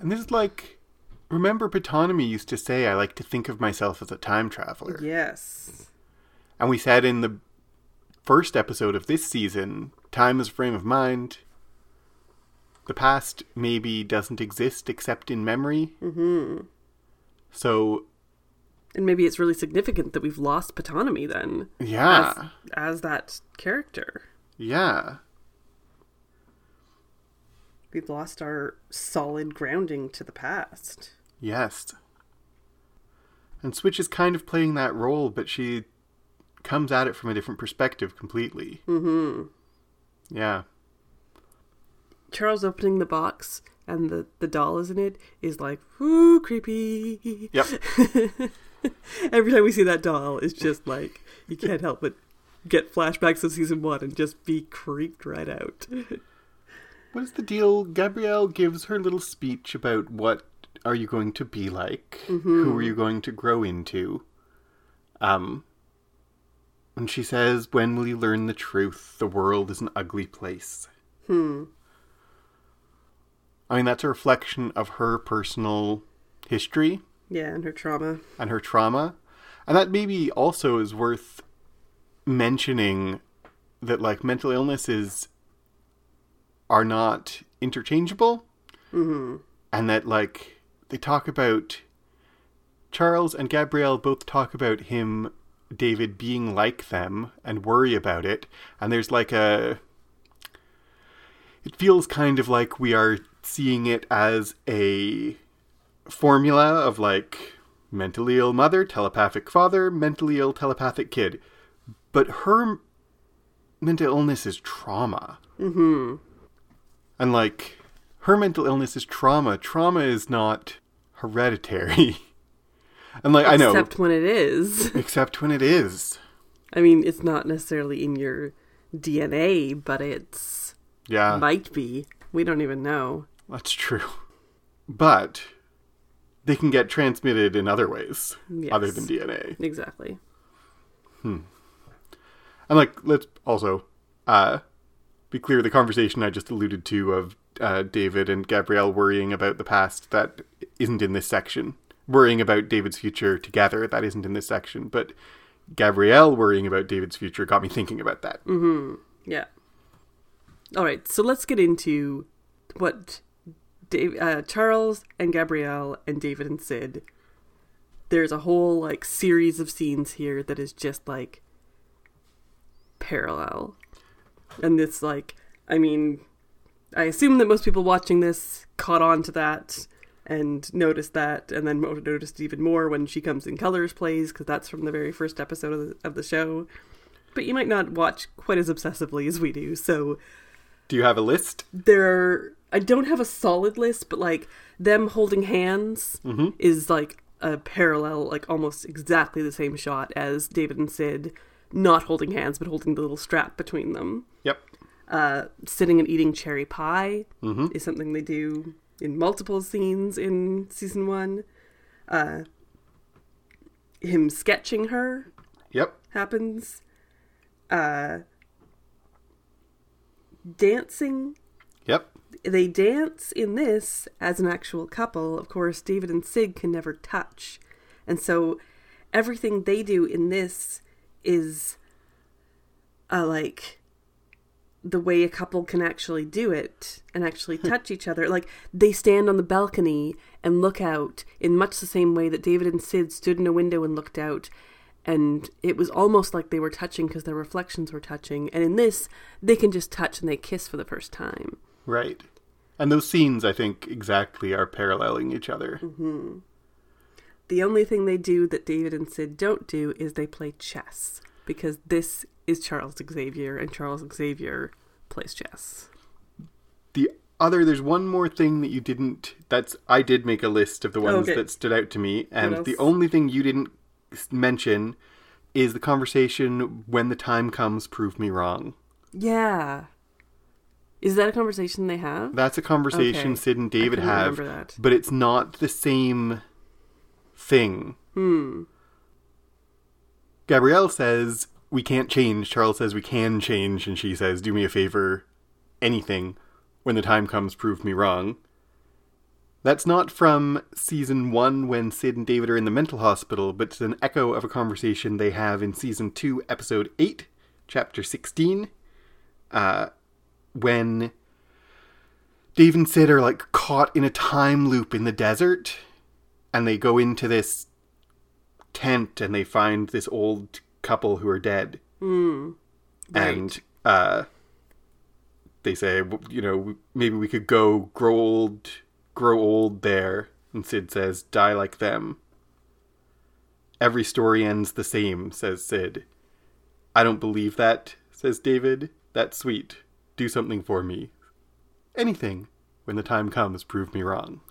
And this is like, remember Ptonomy used to say, I like to think of myself as a time traveler. yes And we said in the first episode of this season, time is a frame of mind. The past maybe doesn't exist except in memory. Mm-hmm. So, and maybe it's really significant that we've lost Ptonomy then yeah. as, as that character Yeah. we've lost our solid grounding to the past Yes. And Switch is kind of playing that role, but she comes at it from a different perspective completely. mm-hmm Yeah. Charles opening the box and the, the doll is in it is like ooh creepy Yep. <laughs> Every time we see that doll, it's just like you can't help but get flashbacks of season one and just be creeped right out. What is the deal? Gabrielle gives her little speech about what are you going to be like? Who are you going to grow into? Um and she says, When will you learn the truth? The world is an ugly place. Hmm. I mean that's a reflection of her personal history Yeah, and her trauma. and her trauma. And that maybe also is worth mentioning that like mental illnesses are not interchangeable. hmm And that like they talk about Charles and Gabrielle both talk about him David being like them and worry about it. And there's like a it feels kind of like we are seeing it as a formula of like mentally ill mother, telepathic father, mentally ill telepathic kid. But her mental illness is trauma. Mm-hmm. And like her mental illness is trauma. Trauma is not hereditary. <laughs> and like I know Except when it is. <laughs> except when it is. I mean, it's not necessarily in your DNA, but it's Yeah. might be. We don't even know. That's true. But they can get transmitted in other ways Yes. other than DNA. Exactly. And like, let's also uh, be clear: the conversation I just alluded to of uh, David and Gabrielle worrying about the past that isn't in this section. Worrying about David's future together that isn't in this section, but Gabrielle worrying about David's future got me thinking about that. Yeah. All right, so let's get into what Dave, uh, Charles and Gabrielle and David and Syd. There's a whole like series of scenes here that is just like parallel, and this like I mean, I assume that most people watching this caught on to that and noticed that, and then noticed even more when she comes in colors plays because that's from the very first episode of the, of the show. But you might not watch quite as obsessively as we do, so Do you have a list? there are I don't have a solid list, but like them holding hands is like a parallel, like almost exactly the same shot as David and Syd not holding hands but holding the little strap between them. Yep. Uh, sitting and eating cherry pie is something they do in multiple scenes in season one. Uh, him sketching her Yep. happens. Uh, dancing. They dance in this as an actual couple. Of course, David and Syd can never touch. And so everything they do in this is uh, like the way a couple can actually do it and actually touch each other. Like they stand on the balcony and look out in much the same way that David and Syd stood in a window and looked out. And it was almost like they were touching because their reflections were touching. And in this, they can just touch and they kiss for the first time. Right. And those scenes, I think, exactly are paralleling each other. Mm-hmm. The only thing they do that David and Syd don't do is they play chess because this is Charles Xavier and Charles Xavier plays chess. The other, there's one more thing that you didn't. That's I did make a list of the ones Okay. that stood out to me, and the only thing you didn't mention is the conversation when the time comes, prove me wrong. Yeah. Is that a conversation they have? That's a conversation Okay. Syd and David have, remember that. but it's not the same thing. Hmm. Gabrielle says we can't change. Charles says we can change, and she says, "Do me a favor, anything. When the time comes, prove me wrong." That's not from season one when Syd and David are in the mental hospital, but it's an echo of a conversation they have in season two, episode eight, chapter sixteen, uh, when Dave and Syd are like caught in a time loop in the desert, and they go into this tent and they find this old couple who are dead. right. And uh, they say, you know, maybe we could go grow old, grow old there. And Syd says, die like them. Every story ends the same, says Syd. I don't believe that, says David. That's sweet. Do something for me. Anything. When the time comes, prove me wrong.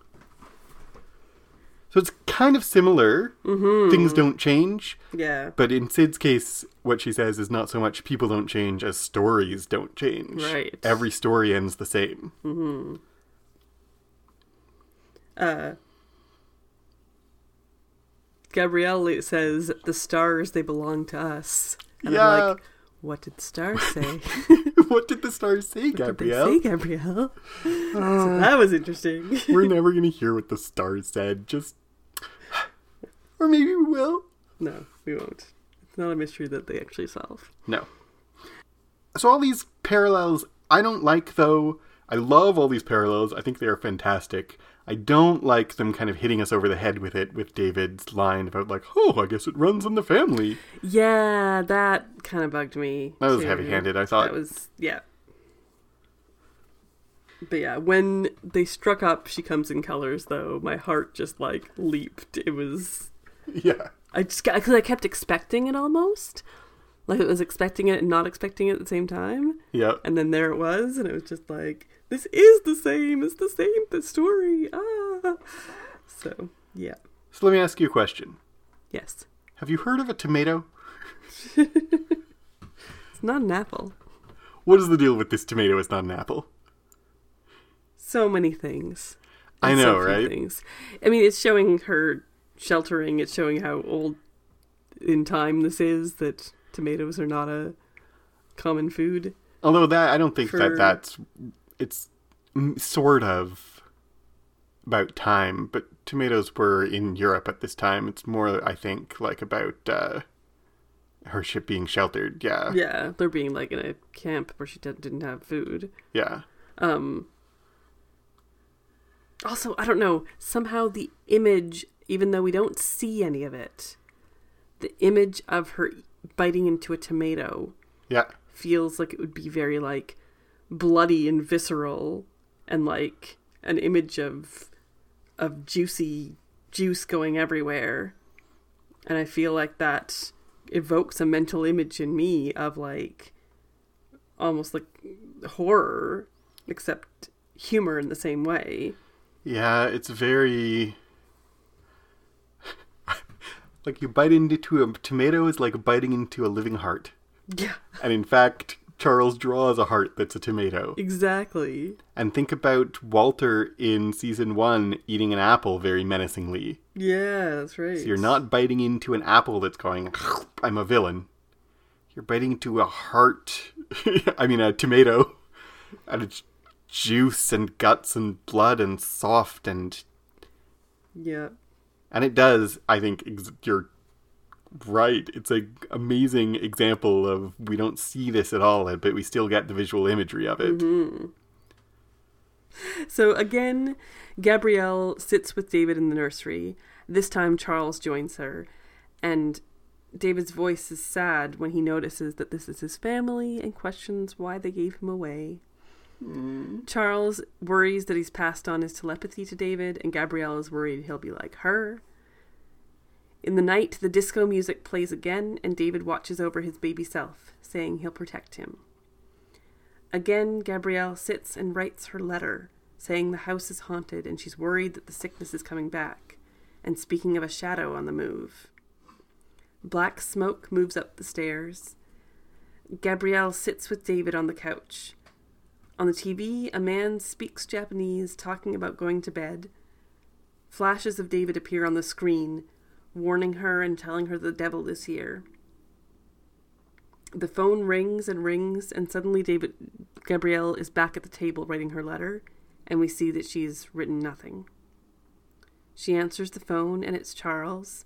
So it's kind of similar. Things don't change. Yeah. But in Syd's case, what she says is not so much people don't change as stories don't change. Right. Every story ends the same. Hmm. Uh, Gabrielle says the stars they belong to us. And Yeah. I'm like, <laughs> what did the stars say? what did the stars say, What did Gabrielle? they say, Gabrielle? <sighs> so that was interesting. <laughs> We're never going to hear what the stars said. Just. <sighs> Or maybe we will. no, we won't. It's not a mystery that they actually solve. No. So all these parallels, I don't like though. I love all these parallels. I think they are fantastic. I don't like them kind of hitting us over the head with it, with David's line about like, oh, I guess it runs in the family. Yeah, that kind of bugged me. That was heavy-handed, I thought. That was yeah. But yeah, when they struck up "She Comes in Colors," though, my heart just like leaped. It was <laughs> Yeah. I just because I kept expecting it almost. Like it was expecting it and not expecting it at the same time. Yeah. And then there it was, and it was just like, this is the same. It's the same the story. Ah. So, yeah. So let me ask you a question. Yes. Have you heard of a tomato? <laughs> It's not an apple. What is the deal with this tomato? It's not an apple. So many things. I know, so right? Things. I mean, it's showing her sheltering. It's showing how old in time this is. That tomatoes are not a common food. Although that I don't think For- that that's it's sort of about time, but tomatoes were in Europe at this time. It's more, I think, like about uh, her ship being sheltered. Yeah, Yeah, they're being like in a camp where she did- didn't have food. yeah. Um. Also, I don't know. Somehow the image, even though we don't see any of it, the image of her biting into a tomato yeah. feels like it would be very like bloody and visceral and like an image of of juicy juice going everywhere. And i feel like that evokes a mental image in me of like almost like horror except humor in the same way. Yeah, it's very <laughs> like you bite into a tomato is like biting into a living heart. yeah. And in fact, Charles draws a heart that's a tomato. exactly And think about Walter in season 1 eating an apple very menacingly. yeah that's right So you're not biting into an apple that's going, <laughs> I'm a villain. You're biting into a heart, <laughs> I mean, a tomato, <laughs> and it's juice and guts and blood and soft and yeah and it does i think ex- you're right it's an amazing example of we don't see this at all but we still get the visual imagery of it mm-hmm. So again, Gabrielle sits with David in the nursery. This time, Charles joins her, and David's voice is sad when he notices that this is his family and questions why they gave him away. Mm. Charles worries that he's passed on his telepathy to David, and Gabrielle is worried he'll be like her. In the night, the disco music plays again, and David watches over his baby self, saying he'll protect him. Again, Gabrielle sits and writes her letter, saying the house is haunted and she's worried that the sickness is coming back, and speaking of a shadow on the move. Black smoke moves up the stairs. Gabrielle sits with David on the couch. On the TV, a man speaks Japanese, talking about going to bed. Flashes of David appear on the screen, warning her and telling her the devil is here. The phone rings and rings, and suddenly David Gabrielle is back at the table writing her letter, and we see that she's written nothing. She answers the phone, and it's Charles,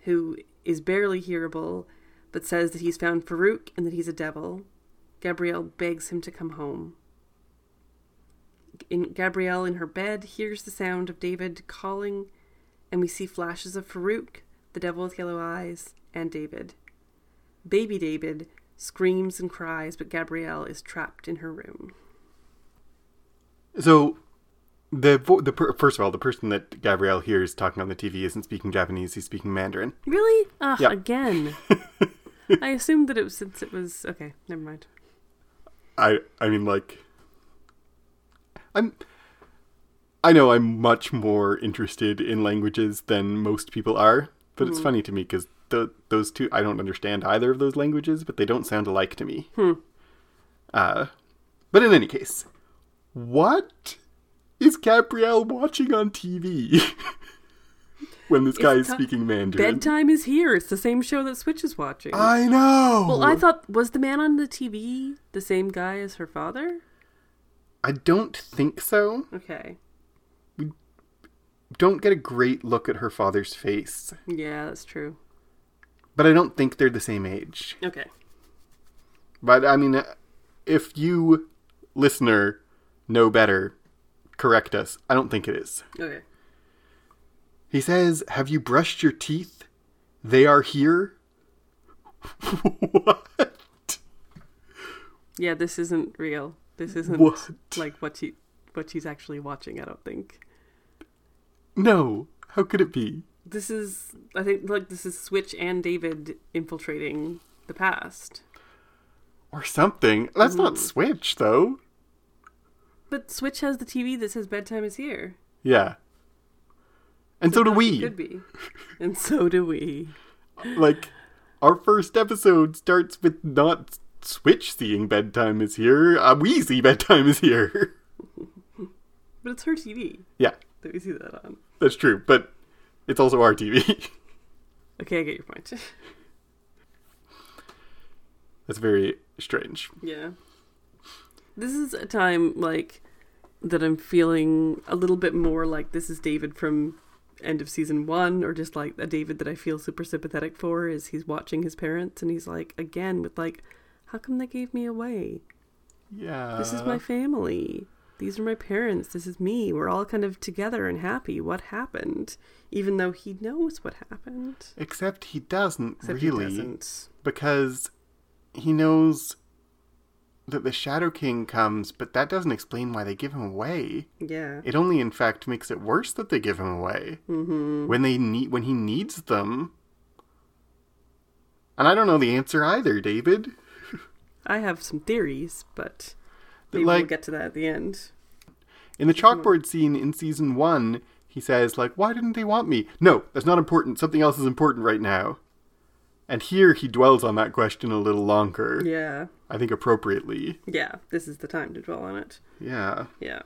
who is barely hearable, but says that he's found Farouk and that he's a devil. Gabrielle begs him to come home. In Gabrielle in her bed hears the sound of David calling, and we see flashes of Farouk, the devil with yellow eyes, and David. Baby David screams and cries, but Gabrielle is trapped in her room. so the the per- first of all the person that gabrielle hears talking on the tv isn't speaking japanese he's speaking mandarin Really? Ah, yeah. again. <laughs> I assumed that it was since it was okay. Never mind. i i mean like i'm i know i'm much more interested in languages than most people are but it's funny to me because those two i don't understand either of those languages but they don't sound alike to me Hmm. uh but in any case what is gabrielle watching on tv <laughs> when this guy is ti- speaking mandarin Bedtime is here. It's the same show that Switch is watching. i know well, I thought was the man on the TV the same guy as her father? i don't think so Okay. Don't get a great look at her father's face Yeah, that's true. but i don't think they're the same age Okay. But I mean, if you, listener, know better, correct us. I don't think it is. Okay. He says, Have you brushed your teeth? They are here? <laughs> what? Yeah, this isn't real. This isn't What? like what she what she's actually watching, I don't think. No. How could it be? This is I think like this is Switch and David infiltrating the past. Or something. That's not Switch, though. But Switch has the TV that says bedtime is here. Yeah. And so do we. Could be. And so do we. Like, our first episode starts with not Switch seeing bedtime is here. Uh, we see bedtime is here. <laughs> But it's her TV yeah, that we see that on. That's true. But it's also our TV. <laughs> Okay, I get your point. that's very strange. yeah. This is a time like that I'm feeling a little bit more like this is David from end of season one, or just like a David that I feel super sympathetic for is he's watching his parents and he's like again with like, how come they gave me away? Yeah. This is my family. These are my parents. This is me. We're all kind of together and happy. What happened? Even though he knows what happened. Except he doesn't Except he really. doesn't. Because he knows that the Shadow King comes, but that doesn't explain why they give him away. Yeah. It only, in fact, makes it worse that they give him away Mm-hmm. when they need when he needs them. And I don't know the answer either, David. <laughs> I have some theories, but But, maybe we'll get to that at the end. In the chalkboard scene in season one, he says, like, why didn't they want me? No, that's not important. Something else is important right now. And here he dwells on that question a little longer. Yeah. I think appropriately. Yeah. This is the time to dwell on it. Yeah. Yeah.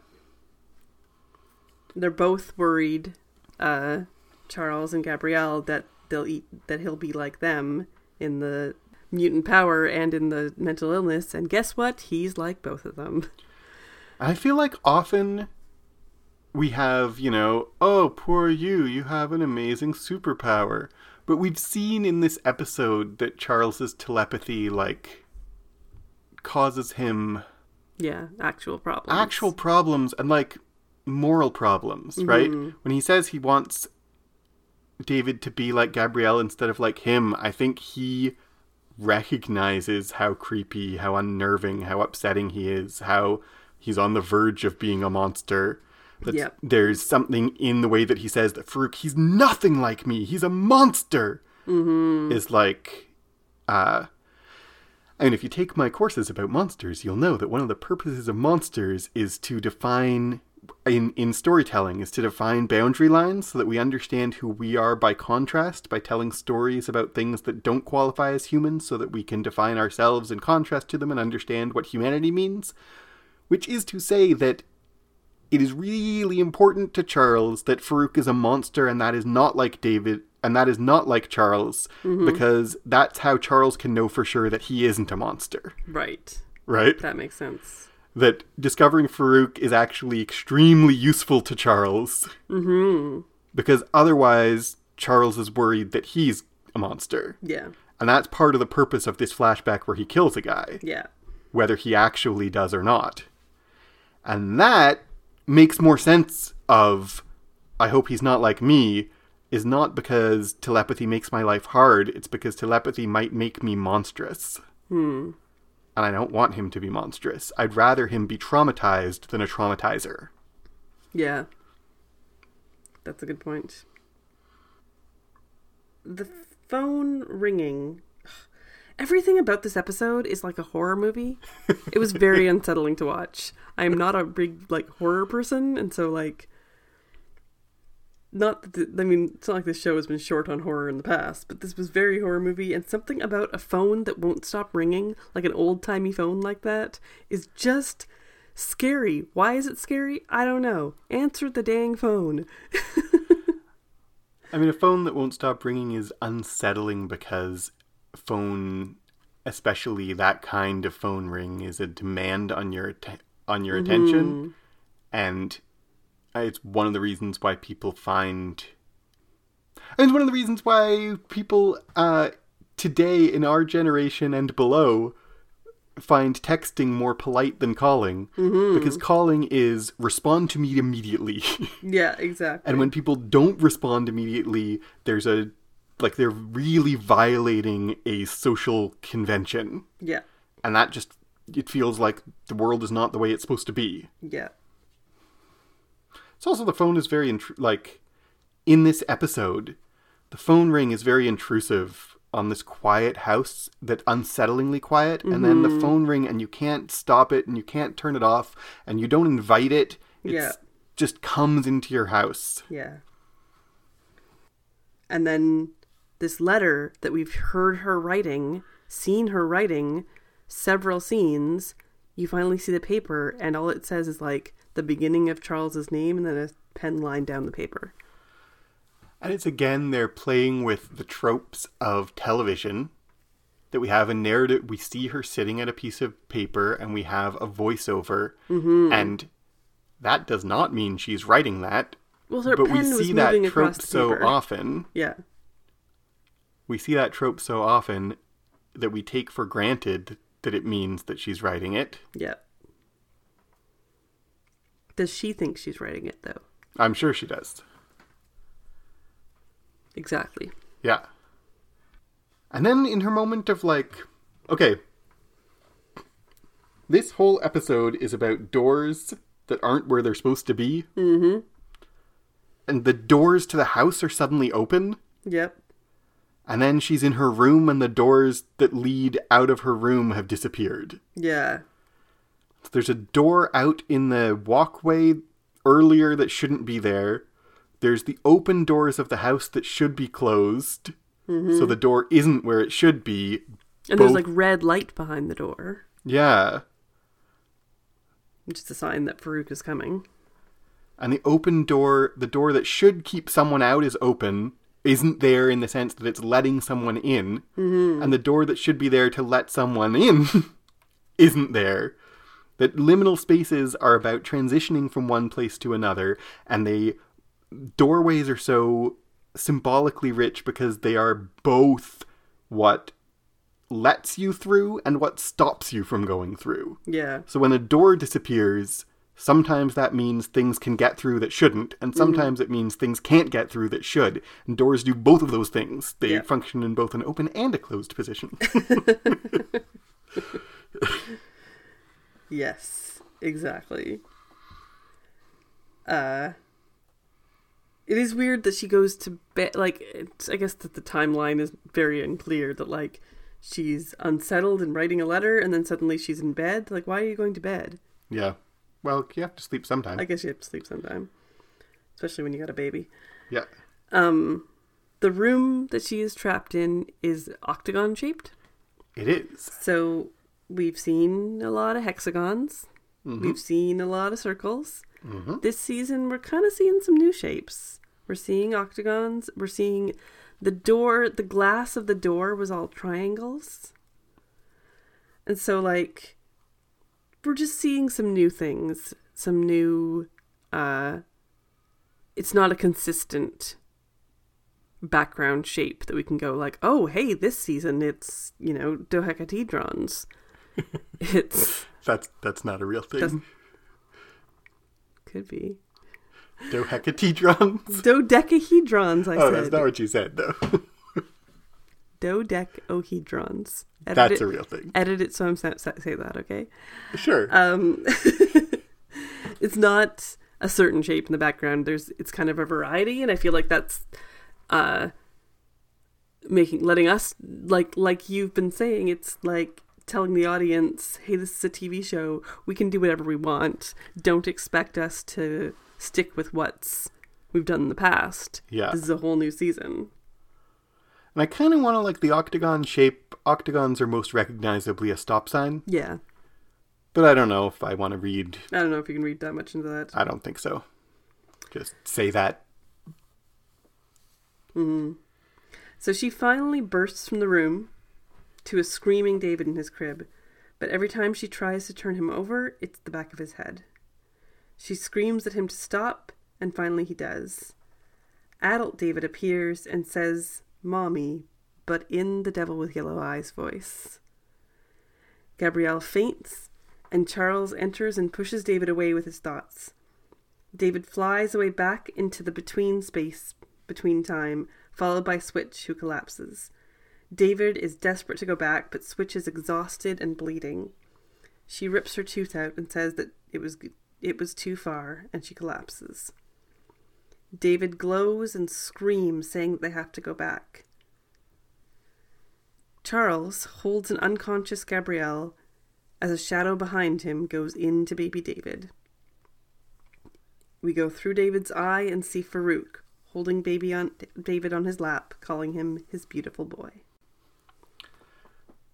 They're both worried, uh, Charles and Gabrielle, that they'll eat that he'll be like them in the mutant power and in the mental illness, and guess what? He's like both of them. <laughs> I feel like often we have, you know, oh, poor you, you have an amazing superpower. But we've seen in this episode that Charles's telepathy, like, causes him Yeah, actual problems. actual problems and, like, moral problems, mm-hmm. right? When he says he wants David to be like Gabrielle instead of like him, I think he recognizes how creepy, how unnerving, how upsetting he is, how he's on the verge of being a monster. That Yep. there's something in the way that he says that Farouk, he's nothing like me, he's a monster. Mm-hmm. Is like, uh, I mean, if you take my courses about monsters, you'll know that one of the purposes of monsters is to define, in, in storytelling, is to define boundary lines so that we understand who we are by contrast, by telling stories about things that don't qualify as humans, so that we can define ourselves in contrast to them and understand what humanity means. Which is to say that it is really important to Charles that Farouk is a monster and that is not like David and that is not like Charles mm-hmm. because that's how Charles can know for sure that he isn't a monster, Right. right? That makes sense. That discovering Farouk is actually extremely useful to Charles Mm-hmm. because otherwise Charles is worried that he's a monster. Yeah. And that's part of the purpose of this flashback where he kills a guy. Yeah. whether he actually does or not. And that makes more sense of I hope he's not like me is not because telepathy makes my life hard, it's because telepathy might make me monstrous. Hmm. And I don't want him to be monstrous. I'd rather him be traumatized than a traumatizer. Yeah. That's a good point. The phone ringing. Everything about this episode is like a horror movie. It was very <laughs> unsettling to watch. I'm not a big like horror person, and so like not that the, I mean, it's not like this show has been short on horror in the past, but this was very horror movie and something about a phone that won't stop ringing, like an old-timey phone like that, is just scary. Why is it scary? I don't know. Answer the dang phone. <laughs> I mean, a phone that won't stop ringing is unsettling because phone, especially that kind of phone ring, is a demand on your atten- on your mm-hmm. attention, and it's one of the reasons why people find. And it's one of the reasons why people uh, today in our generation and below find texting more polite than calling because calling is respond to me immediately. <laughs> Yeah, exactly. And when people don't respond immediately, there's a like they're really violating a social convention. yeah, And that just it feels like the world is not the way it's supposed to be. yeah, It's also the phone is very intru- like in this episode, the phone ring is very intrusive on this quiet house that unsettlingly quiet and then the mm-hmm. phone ring and you can't stop it and you can't turn it off and you don't invite it it Yeah. just comes into your house Yeah. And then this letter that we've heard her writing, seen her writing, several scenes, you finally see the paper, and all it says is like the beginning of Charles's name and then a pen line down the paper. and it's again they're playing with the tropes of television that we have a narrative we see her sitting at a piece of paper and we have a voiceover Mm-hmm. and that does not mean she's writing that Well, her but we see that trope so often Yeah. we see that trope so often that we take for granted that it means that she's writing it. Yeah. Does she think she's writing it though? I'm sure she does. Exactly. Yeah. And then in her moment of like, okay, this whole episode is about doors that aren't where they're supposed to be. Mm-hmm. And the doors to the house are suddenly open. Yep. And then she's in her room, and the doors that lead out of her room have disappeared. Yeah. There's a door out in the walkway earlier that shouldn't be there. There's the open doors of the house that should be closed. Mm-hmm. So the door isn't where it should be. And there's like red light behind the door, Yeah. which is a sign that Farouk is coming. And the open door, the door that should keep someone out is open, isn't there in the sense that it's letting someone in. Mm-hmm. And the door that should be there to let someone in <laughs> isn't there. That liminal spaces are about transitioning from one place to another, and they doorways are so symbolically rich because they are both what lets you through and what stops you from going through. Yeah. So when a door disappears, sometimes that means things can get through that shouldn't, and mm-hmm. sometimes it means things can't get through that should. And doors do both of those things. They Yeah. function in both an open and a closed position. <laughs> <laughs> <laughs> Yes, exactly. Uh it is weird that she goes to bed like it's, I guess that the timeline is very unclear that like she's unsettled and writing a letter and then suddenly she's in bed. Like why are you going to bed? yeah. Well, you have to sleep sometime. I guess you have to sleep sometime. Especially when you got a baby. yeah. Um the room that she is trapped in is octagon shaped. It is. So we've seen a lot of hexagons. We've seen a lot of circles. This season, we're kind of seeing some new shapes. We're seeing octagons. We're seeing the door, the glass of the door was all triangles. And so, like, we're just seeing some new things, some new, uh, it's not a consistent background shape that we can go like, oh, hey, this season it's, you know, dodecahedrons. <laughs> it's, That's that's not a real thing. Could be. Dohecatedrons. Dodecahedrons, I Oh, said. that's not what you said, though. <laughs> Dodecahedrons. Edit that's it, a real thing. Edit it so I'm sa- sa- say that, okay? Sure. Um, <laughs> it's not a certain shape in the background. There's it's kind of a variety, and I feel like that's uh, making letting us like like you've been saying. It's like telling the audience, "Hey, this is a TV show. We can do whatever we want. Don't expect us to stick with what's we've done in the past. Yeah. this is a whole new season. and I kind of want to like the octagon shape. Octagons are most recognizably a stop sign, Yeah, but I don't know if I want to read I don't know if you can read that much into that. I don't think so. Just say that. hmm So she finally bursts from the room to a screaming David in his crib, but every time she tries to turn him over, it's the back of his head. She screams at him to stop, and finally he does. Adult David appears and says, Mommy, but in the Devil with Yellow Eyes voice. Gabrielle faints, and Charles enters and pushes David away with his thoughts. David flies away back into the between space, between time, followed by Switch, who collapses. David is desperate to go back, but Switch is exhausted and bleeding. She rips her tooth out and says that it was it was too far, and she collapses. David glows and screams, saying that they have to go back. Charles holds an unconscious Gabrielle as a shadow behind him goes into baby David. We go through David's eye and see Farouk holding baby on David on his lap, calling him his beautiful boy.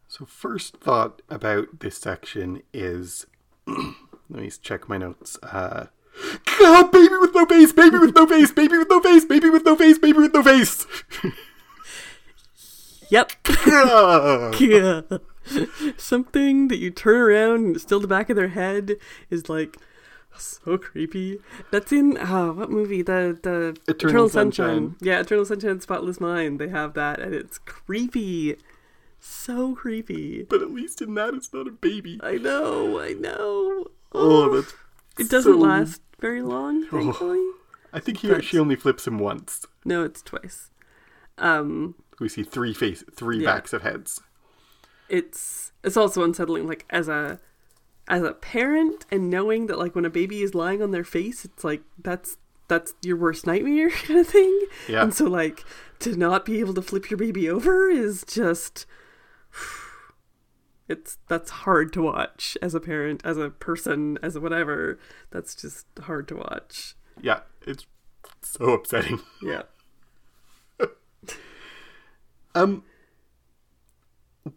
So, first thought about this section is <clears throat> let me check my notes. Uh, God, baby with no face, baby with no face, baby with no face, baby with no face, baby with no face. <laughs> Yep. Ah. <laughs> yeah. <laughs> Something that you turn around and it's still the back of their head is like so creepy. That's in uh, what movie? The the Eternal Sunshine. Yeah, Eternal Sunshine, Spotless Mind. They have that, and it's creepy. So creepy. but at least in that, it's not a baby. I know. I know. Oh, that's. It doesn't so- last very long, thankfully. I think he, But- she only flips him once. No, it's twice. Um, We see three face, three Yeah. backs of heads. it's it's also unsettling like as a as a parent and knowing that like when a baby is lying on their face it's like that's that's your worst nightmare <laughs> kind of thing Yeah. and so like to not be able to flip your baby over is just <sighs> it's that's hard to watch as a parent as a person as a whatever that's just hard to watch Yeah, it's so upsetting. <laughs> yeah Um,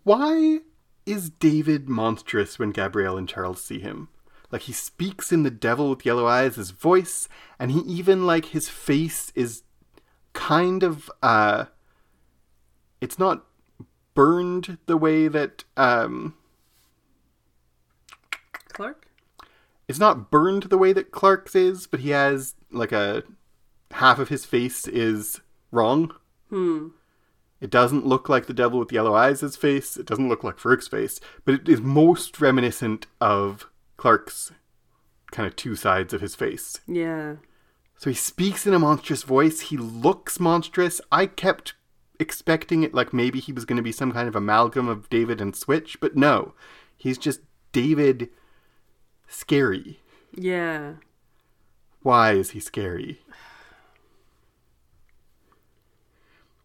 why is David monstrous when Gabrielle and Charles see him? Like he speaks in the devil with yellow eyes, his voice, and he even like his face is kind of uh it's not burned the way that um clark it's not burned the way that Clark's is, but he has like a half of his face is wrong. hmm It doesn't look like the devil with yellow eyes' face. It doesn't look like Farouk's face, but it is most reminiscent of Clark's kind of two sides of his face. yeah So he speaks in a monstrous voice. He looks monstrous. I kept expecting it like maybe he was going to be some kind of amalgam of David and Switch, but no. He's just David scary. yeah Why is he scary?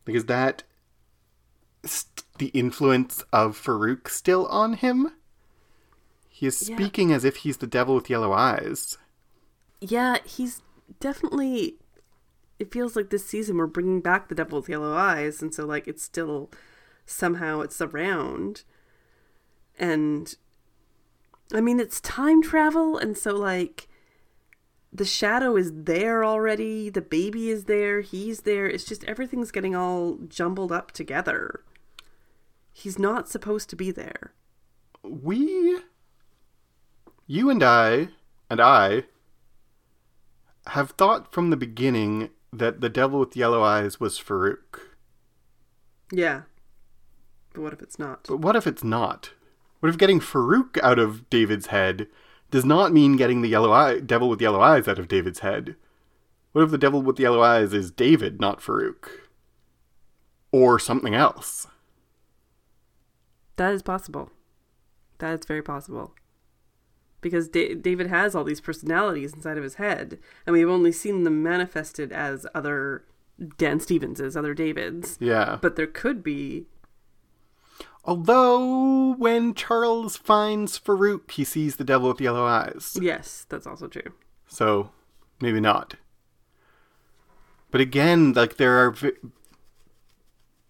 Like, is that st- the influence of Farouk still on him? He is Yeah. speaking as if he's the devil with yellow eyes. Yeah, he's definitely. It feels like this season we're bringing back the devil with yellow eyes, and so like it's still somehow it's around, and I mean it's time travel, and so like the shadow is there already, the baby is there, he's there. It's just everything's getting all jumbled up together. He's not supposed to be there. We, you and I, and I, have thought from the beginning that the devil with yellow eyes was Farouk. Yeah. But what if it's not? But what if it's not? What if getting Farouk out of David's head does not mean getting the yellow eye devil with yellow eyes out of David's head? What if the devil with the yellow eyes is David, not Farouk? Or something else? That is possible. That is very possible. Because da- David has all these personalities inside of his head, and we've only seen them manifested as other Dan Stevenses, other Davids. Yeah. But there could be. Although when Charles finds Farouk, he sees the devil with yellow eyes. Yes, that's also true. So maybe not. But again, like there are vi-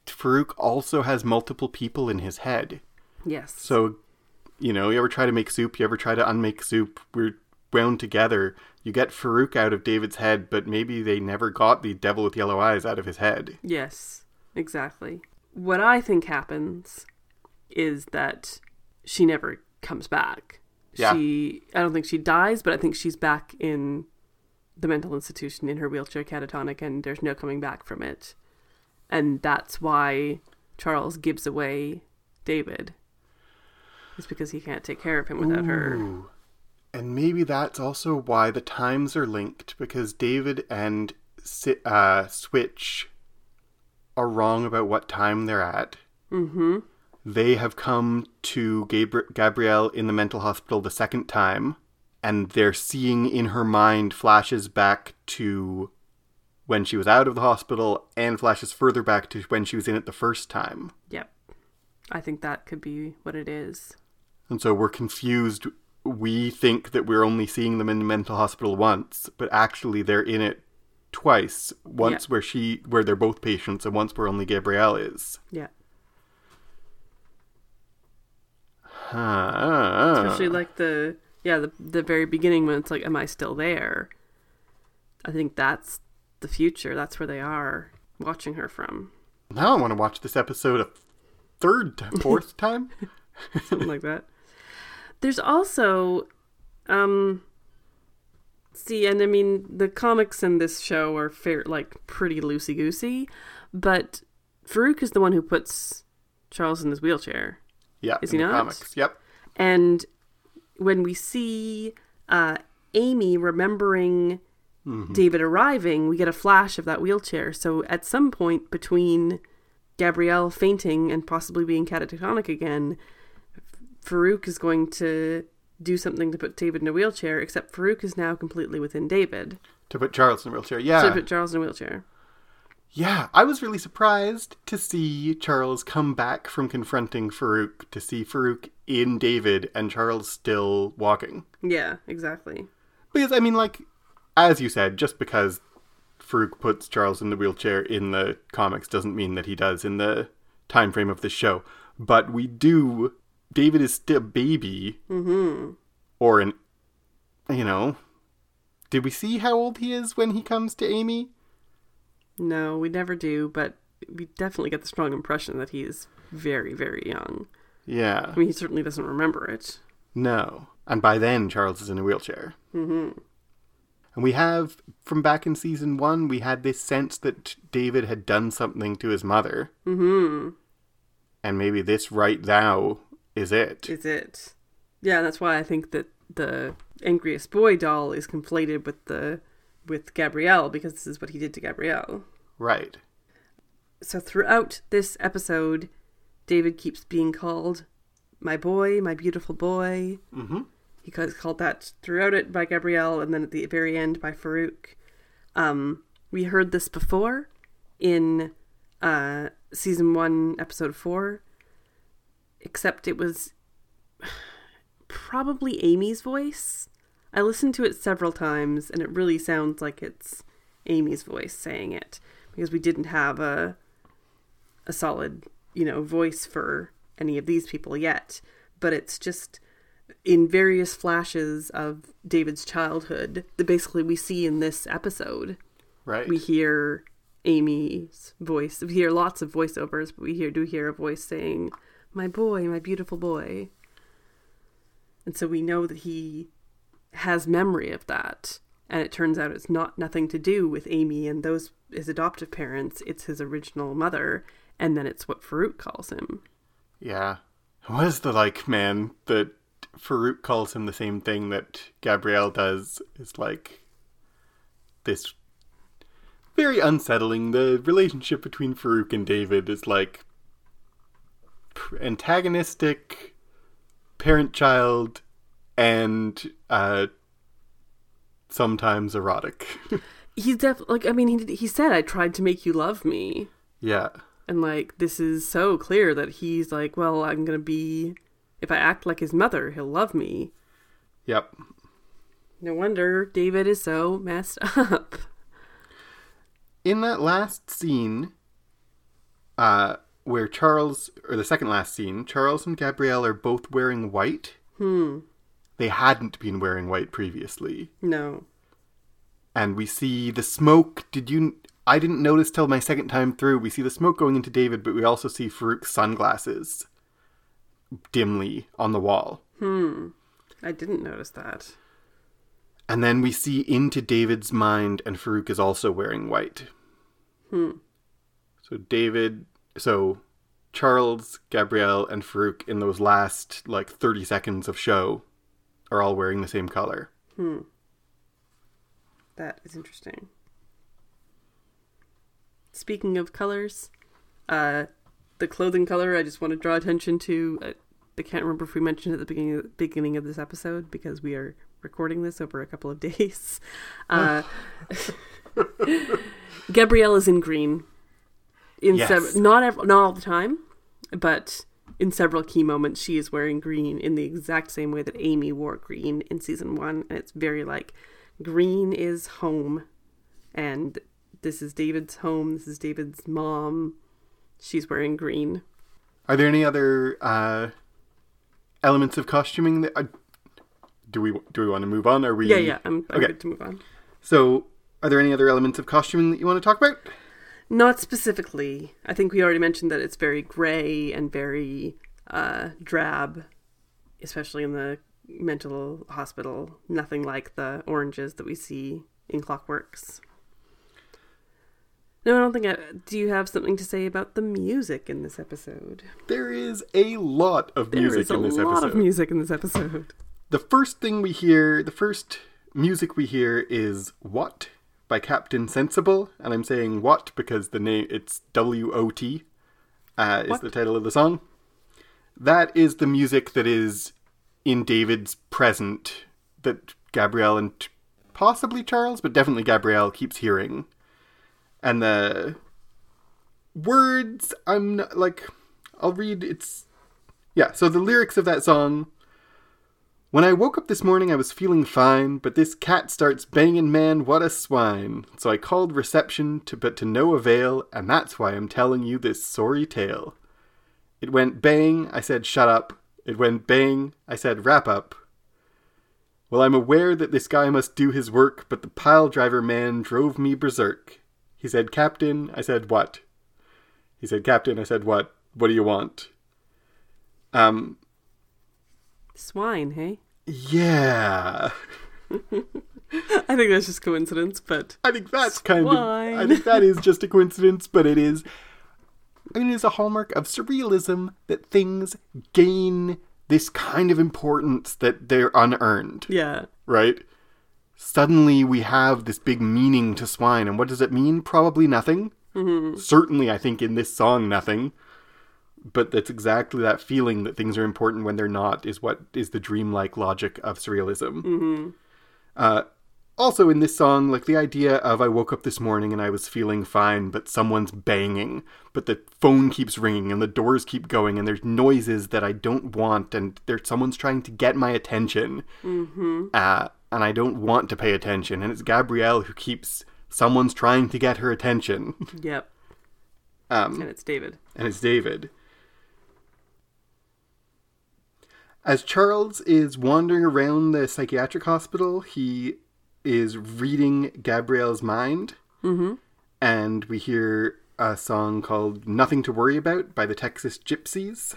Farouk also has multiple people in his head. Yes. So, you know, you ever try to make soup, you ever try to unmake soup, we're wound together. You get Farouk out of David's head, but maybe they never got the devil with yellow eyes out of his head. Yes, exactly. What I think happens is that she never comes back. Yeah. She I don't think she dies, but I think she's back in the mental institution in her wheelchair catatonic and there's no coming back from it. And that's why Charles gives away David. It's because he can't take care of him without her. Ooh. And maybe that's also why the times are linked because David and uh, Switch are wrong about what time they're at. Mm-hmm. They have come to Gabri- Gabrielle in the mental hospital the second time, and they're seeing in her mind flashes back to when she was out of the hospital and flashes further back to when she was in it the first time. Yep. I think that could be what it is. And so we're confused. We think that we're only seeing them in the mental hospital once, but actually they're in it twice. Once Yeah. where she where they're both patients and once where only Gabrielle is. Yeah. Huh. Especially like the yeah, the the very beginning when it's like, Am I still there? I think that's the future. That's where they are watching her from. now I want to watch this episode a third time, fourth <laughs> time. Something like that. There's also um see, and I mean the comics in this show are fair like pretty loosey goosey, but Farouk is the one who puts Charles in his wheelchair. Yeah, Is in he the not? comics. Yep. And when we see uh, Amy remembering David arriving, we get a flash of that wheelchair. So at some point between Gabrielle fainting and possibly being catatonic again, Farouk is going to do something to put David in a wheelchair, except Farouk is now completely within David. To put Charles in a wheelchair. Yeah. To put Charles in a wheelchair. Yeah, I was really surprised to see Charles come back from confronting Farouk to see Farouk in David and Charles still walking. Yeah, exactly. Because, I mean, like, as you said, just because Farouk puts Charles in the wheelchair in the comics doesn't mean that he does in the time frame of the show. But we do. David is still a baby. Mm-hmm. Or an. You know. Did we see how old he is when he comes to Amy? No, we never do, but we definitely get the strong impression that he is very, very young. Yeah. I mean, he certainly doesn't remember it. No. And by then, Charles is in a wheelchair. Mm-hmm. And we have, from back in season one, we had this sense that David had done something to his mother. Mm-hmm. And maybe this right now is it. Is it? Yeah, that's why I think that the angriest boy doll is conflated with the with Gabrielle because this is what he did to Gabrielle. Right. So throughout this episode, David keeps being called my boy, my beautiful boy. Mm-hmm. He was called that throughout it by Gabrielle, and then at the very end by Farouk. Um, we heard this before in uh, season one, episode four, except it was <sighs> probably Amy's voice. I listened to it several times, and it really sounds like it's Amy's voice saying it because we didn't have a a solid, you know, voice for any of these people yet. But it's just in various flashes of David's childhood that basically we see in this episode. Right. We hear Amy's voice. We hear lots of voiceovers, but we hear do hear a voice saying, "My boy, my beautiful boy." And so we know that he has memory of that. And it turns out it's not nothing to do with Amy and those his adoptive parents. It's his original mother, and then it's what Farouk calls him. yeah. What is the like, man, that Farouk calls him the same thing that Gabrielle does is like this very unsettling. The relationship between Farouk and David is like antagonistic, parent child, and uh, sometimes erotic. <laughs> He's def like I mean he he said I tried to make you love me. yeah. And like this is so clear that he's like, well, I'm going to be if I act like his mother, he'll love me. Yep. No wonder David is so messed up. in that last scene, uh, where Charles, or the second last scene, Charles and Gabrielle are both wearing white. Hmm. They hadn't been wearing white previously. No. And we see the smoke. Did you. I didn't notice till my second time through. We see the smoke going into David, but we also see Farouk's sunglasses dimly on the wall. Hmm. I didn't notice that. And then we see into David's mind, and Farouk is also wearing white. Hmm. So David, so Charles, Gabrielle, and Farouk in those last like 30 seconds of show are all wearing the same color. Hmm. That is interesting. Speaking of colors, uh, the clothing color I just want to draw attention to. Uh, I can't remember if we mentioned at the beginning beginning of this episode because we are recording this over a couple of <laughs> days. Uh, <laughs> <laughs> Gabrielle is in green. In Yes. sev- not ev- not all the time, but in several key moments, she is wearing green in the exact same way that Amy wore green in season one. And it's very like green is home, and this is David's home, this is David's mom. She's wearing green. Are there any other uh, elements of costuming that? Uh, do we do we want to move on? Are we? Yeah, yeah, I'm, I'm Okay. good to move on. So, are there any other elements of costuming that you want to talk about? Not specifically. I think we already mentioned that it's very gray and very uh, drab, especially in the mental hospital. Nothing like the oranges that we see in Clockworks. No, I don't think I. Do you have something to say about the music in this episode? There is a lot of There music is a in this lot episode. of music in this episode. The first thing we hear, the first music we hear is "What" by Captain Sensible, and I'm saying "What" because the name it's W O T uh, is What? the title of the song. That is the music that is in David's present that Gabrielle and possibly Charles, but definitely Gabrielle keeps hearing, and the words I'm not, like I'll read it's yeah. So the lyrics of that song. When I woke up this morning, I was feeling fine, but this cat starts banging, man, what a swine. So I called reception, to, but to no avail, and that's why I'm telling you this sorry tale. It went bang, I said shut up. It went bang, I said wrap up. Well, I'm aware that this guy must do his work, but the pile driver man drove me berserk. He said, Captain, I said, what? He said, Captain, I said, what? What do you want? Um, Swine, hey? Yeah. <laughs> I think that's just coincidence, but I think that's kind of. I think that is just a coincidence, but it is. I mean, it's a hallmark of surrealism that things gain this kind of importance that they're unearned, yeah. right? Suddenly we have this big meaning to swine, and what does it mean? Probably nothing. Mm-hmm. Certainly, I think in this song, nothing. But that's exactly that feeling that things are important when they're not, is what is the dreamlike logic of surrealism. Uh, also in this song, like the idea of I woke up this morning and I was feeling fine, but someone's banging, but the phone keeps ringing and the doors keep going and there's noises that I don't want and there's someone's trying to get my attention, mm-hmm. uh, and I don't want to pay attention, and it's Gabrielle who keeps someone's trying to get her attention, Yep. um, And it's David. and it's David. As Charles is wandering around the psychiatric hospital, he is reading Gabrielle's mind. Mm-hmm. And we hear a song called Nothing to Worry About by the Texas Gypsies.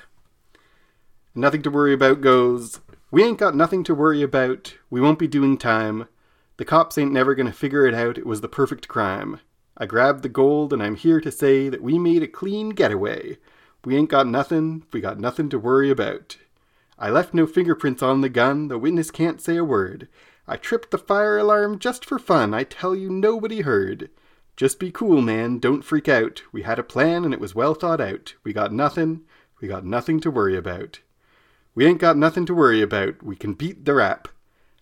Nothing to Worry About goes, We ain't got nothing to worry about. We won't be doing time. The cops ain't never gonna figure it out. It was the perfect crime. I grabbed the gold and I'm here to say that we made a clean getaway. We ain't got nothing. We got nothing to worry about. I left no fingerprints on the gun. The witness can't say a word. I tripped the fire alarm just for fun. I tell you, nobody heard. Just be cool, man. Don't freak out. We had a plan and it was well thought out. We got nothing. We got nothing to worry about. We ain't got nothing to worry about. We can beat the rap.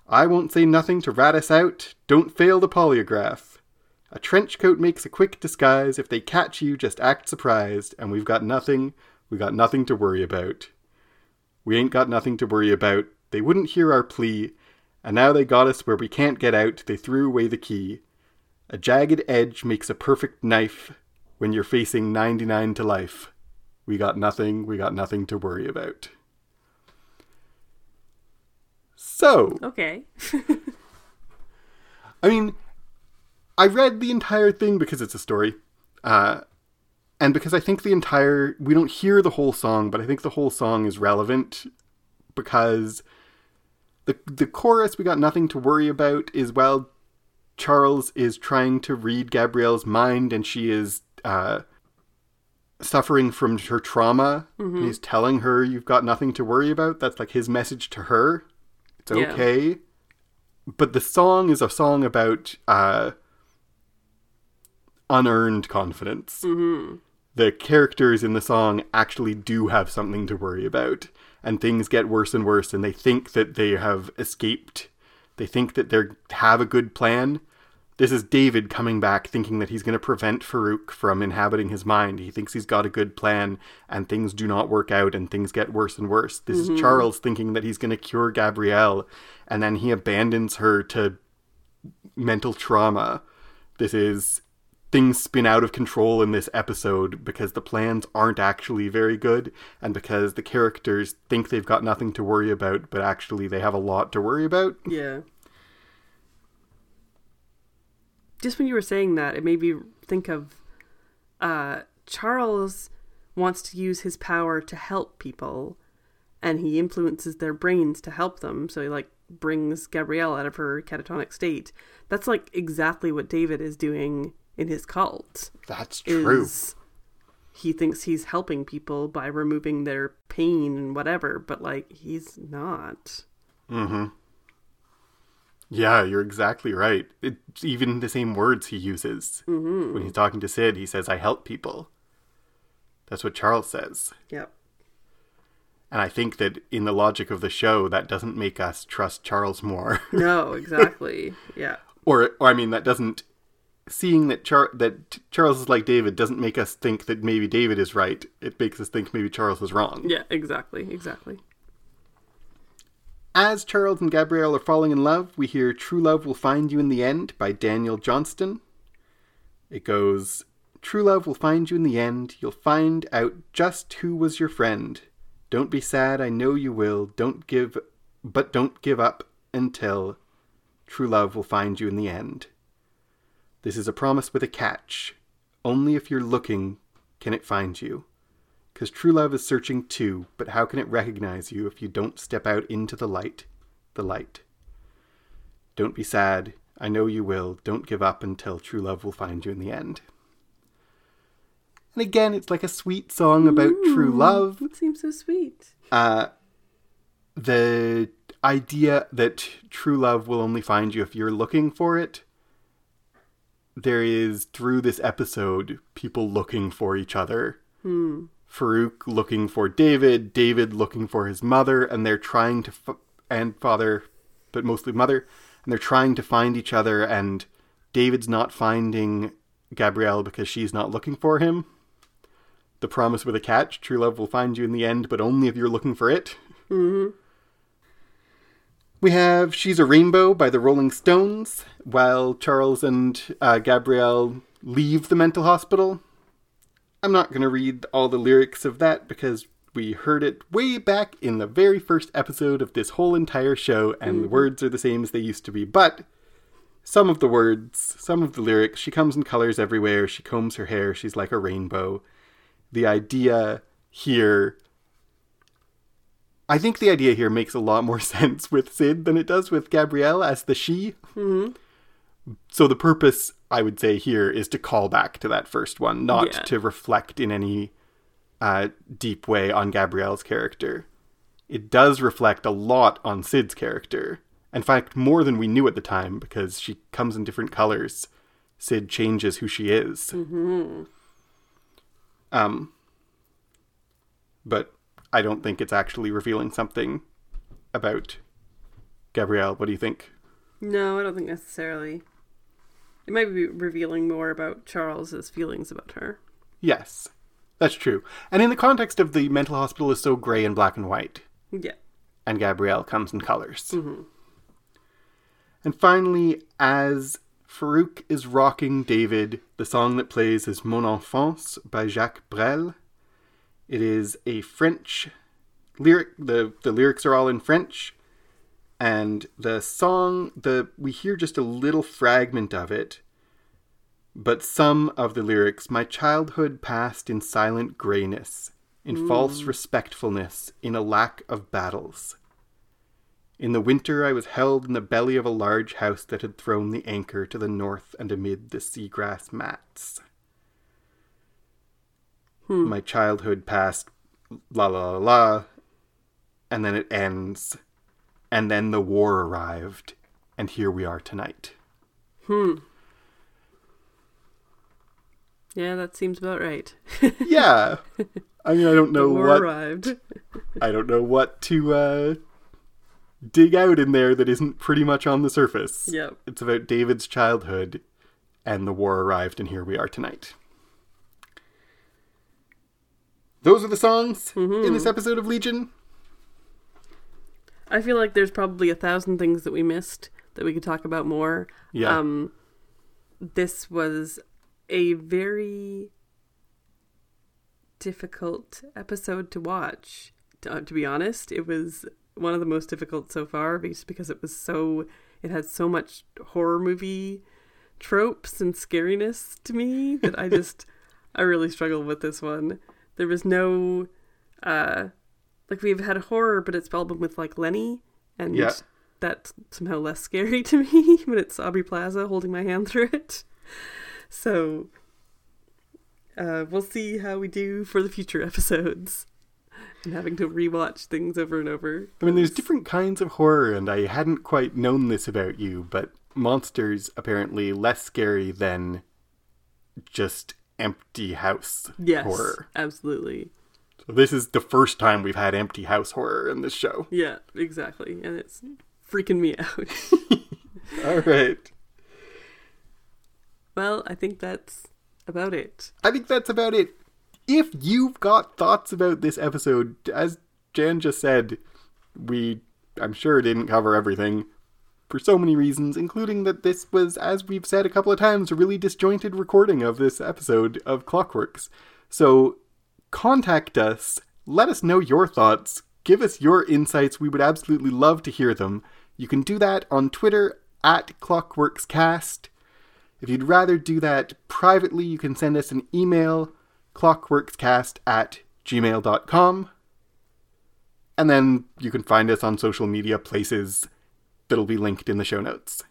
I won't say nothing to rat us out. Don't fail the polygraph. A trench coat makes a quick disguise. If they catch you, just act surprised. And we've got nothing. We got nothing to worry about. We ain't got nothing to worry about. They wouldn't hear our plea. And now they got us where we can't get out. They threw away the key. A jagged edge makes a perfect knife when you're facing 99 to life. We got nothing. We got nothing to worry about. So, Okay. <laughs> I mean, I read the entire thing because it's a story. Uh, and because I think the entire. We don't hear the whole song, but I think the whole song is relevant because the, the chorus, we got nothing to worry about, is while Charles is trying to read Gabrielle's mind and she is. Uh, suffering from her trauma and he's telling her you've got nothing to worry about that's like his message to her it's Yeah. okay but the song is a song about uh, unearned confidence. Mm-hmm. The characters in the song actually do have something to worry about, and things get worse and worse, and they think that they have escaped. They think that they have a good plan, This is David coming back thinking that he's going to prevent Farouk from inhabiting his mind. He thinks he's got a good plan and things do not work out and things get worse and worse. This is mm-hmm. Charles thinking that he's going to cure Gabrielle and then he abandons her to mental trauma. This is things spin out of control in this episode because the plans aren't actually very good and because the characters think they've got nothing to worry about but actually they have a lot to worry about. Yeah. Just when you were saying that, it made me think of uh, Charles wants to use his power to help people, and he influences their brains to help them. So he like brings Gabrielle out of her catatonic state. That's like exactly what David is doing in his cult. That's true. He thinks he's helping people by removing their pain and whatever, but like he's not. Hmm. Yeah, you're exactly right. It's even the same words he uses. Mm-hmm. When he's talking to Syd, he says, I help people. That's what Charles says. Yep. And I think that in the logic of the show, that doesn't make us trust Charles more. No, <laughs> exactly. yeah. or, or, I mean, that doesn't. Seeing that Char- that Charles is like David doesn't make us think that maybe David is right. It makes us think maybe Charles is wrong. Yeah, exactly. Exactly. As Charles and Gabrielle are falling in love, we hear True Love Will Find You in the End by Daniel Johnston. It goes True love will find you in the end. You'll find out just who was your friend. Don't be sad, I know you will. Don't give, but don't give up until true love will find you in the end. This is a promise with a catch. Only if you're looking can it find you. Because true love is searching too, but how can it recognize you if you don't step out into the light? The light. Don't be sad. I know you will. Don't give up until true love will find you in the end. And again, it's like a sweet song about true love. It seems so sweet. Uh, the idea that true love will only find you if you're looking for it. There is, through this episode, people looking for each other. Hmm. Farouk looking for David, David looking for his mother, and they're trying to, f- and father, but mostly mother, and they're trying to find each other, and David's not finding Gabrielle because she's not looking for him. The promise with a catch true love will find you in the end, but only if you're looking for it. Mm-hmm. We have She's a Rainbow by the Rolling Stones, while Charles and uh, Gabrielle leave the mental hospital. I'm not going to read all the lyrics of that because we heard it way back in the very first episode of this whole entire show, and the words are the same as they used to be. But some of the words, some of the lyrics, she comes in colors everywhere, she combs her hair, she's like a rainbow. The idea here I think the idea here makes a lot more <laughs> sense with Syd than it does with Gabrielle as the she. So the purpose, I would say, here is to call back to that first one, not Yeah. to reflect in any uh, deep way on Gabrielle's character. It does reflect a lot on Syd's character. In fact, more than we knew at the time, because she comes in different colors. Syd changes who she is. Um, but I don't think it's actually revealing something about Gabrielle. What do you think? No, I don't think necessarily. It might be revealing more about Charles's feelings about her. Yes, that's true. And in the context of the mental hospital is so gray and black and white, Yeah. and Gabrielle comes in colors. Mm-hmm. And finally, as Farouk is rocking David, the song that plays is Mon Enfance by Jacques Brel. It is a French lyric. The, the lyrics are all in French. And the song, the we hear just a little fragment of it, but some of the lyrics, my childhood passed in silent grayness, in mm. false respectfulness, in a lack of battles. In the winter, I was held in the belly of a large house that had thrown the anchor to the north and amid the seagrass mats. My childhood passed, la la la la, and then it ends, and then the war arrived, and here we are tonight. Hmm. Yeah, that seems about right. <laughs> yeah, I mean, I don't know War what arrived. <laughs> I don't know what to uh, dig out in there that isn't pretty much on the surface. Yep. It's about David's childhood, and the war arrived, and here we are tonight. Those are the songs in this episode of Legion. I feel like there's probably a thousand things that we missed that we could talk about more. Yeah. Um, this was a very difficult episode to watch. To, to be honest, it was one of the most difficult so far, just because it was so. It had so much horror movie tropes and scariness to me that I <laughs> just I really struggled with this one. There was no uh like we've had horror, but it's been with like Lenny, and Yeah. that's somehow less scary <laughs> to me when it's Aubrey Plaza holding my hand through it. So uh, we'll see how we do for the future episodes. And having to rewatch things over and over. I mean, there's different kinds of horror, and I hadn't quite known this about you, but monsters apparently less scary than just empty house Yes, horror. absolutely. So this is the first time we've had empty house horror in this show. Yeah, exactly. And it's freaking me out. <laughs> All right. well, I think that's about it. I think that's about it. If you've got thoughts about this episode, as Jan just said, we, I'm sure, didn't cover everything for so many reasons, including that this was, as we've said a couple of times, a really disjointed recording of this episode of Clockworks. So contact us, let us know your thoughts, give us your insights. We would absolutely love to hear them. You can do that on Twitter at ClockworksCast. If you'd rather do that privately, you can send us an email, clockworkscast at gmail.com. And then you can find us on social media places that'll be linked in the show notes.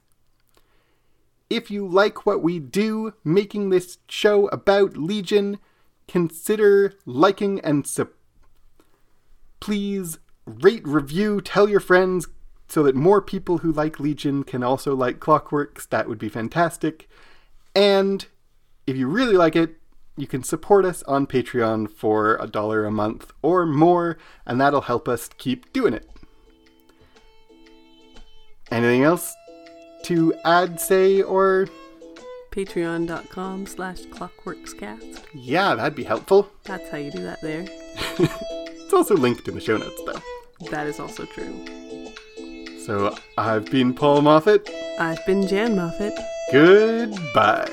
If you like what we do, making this show about Legion, consider liking and sub. Please rate, review, tell your friends so that more people who like Legion can also like Clockworks. That would be fantastic. And if you really like it, you can support us on Patreon for a dollar a month or more, and that'll help us keep doing it. Anything else to add, say, or Patreon.com slash clockworkscast. yeah, that'd be helpful. That's how you do that there. <laughs> It's also linked in the show notes, though. That is also true. So I've been Paul Moffat. I've been Jan Moffat. Goodbye.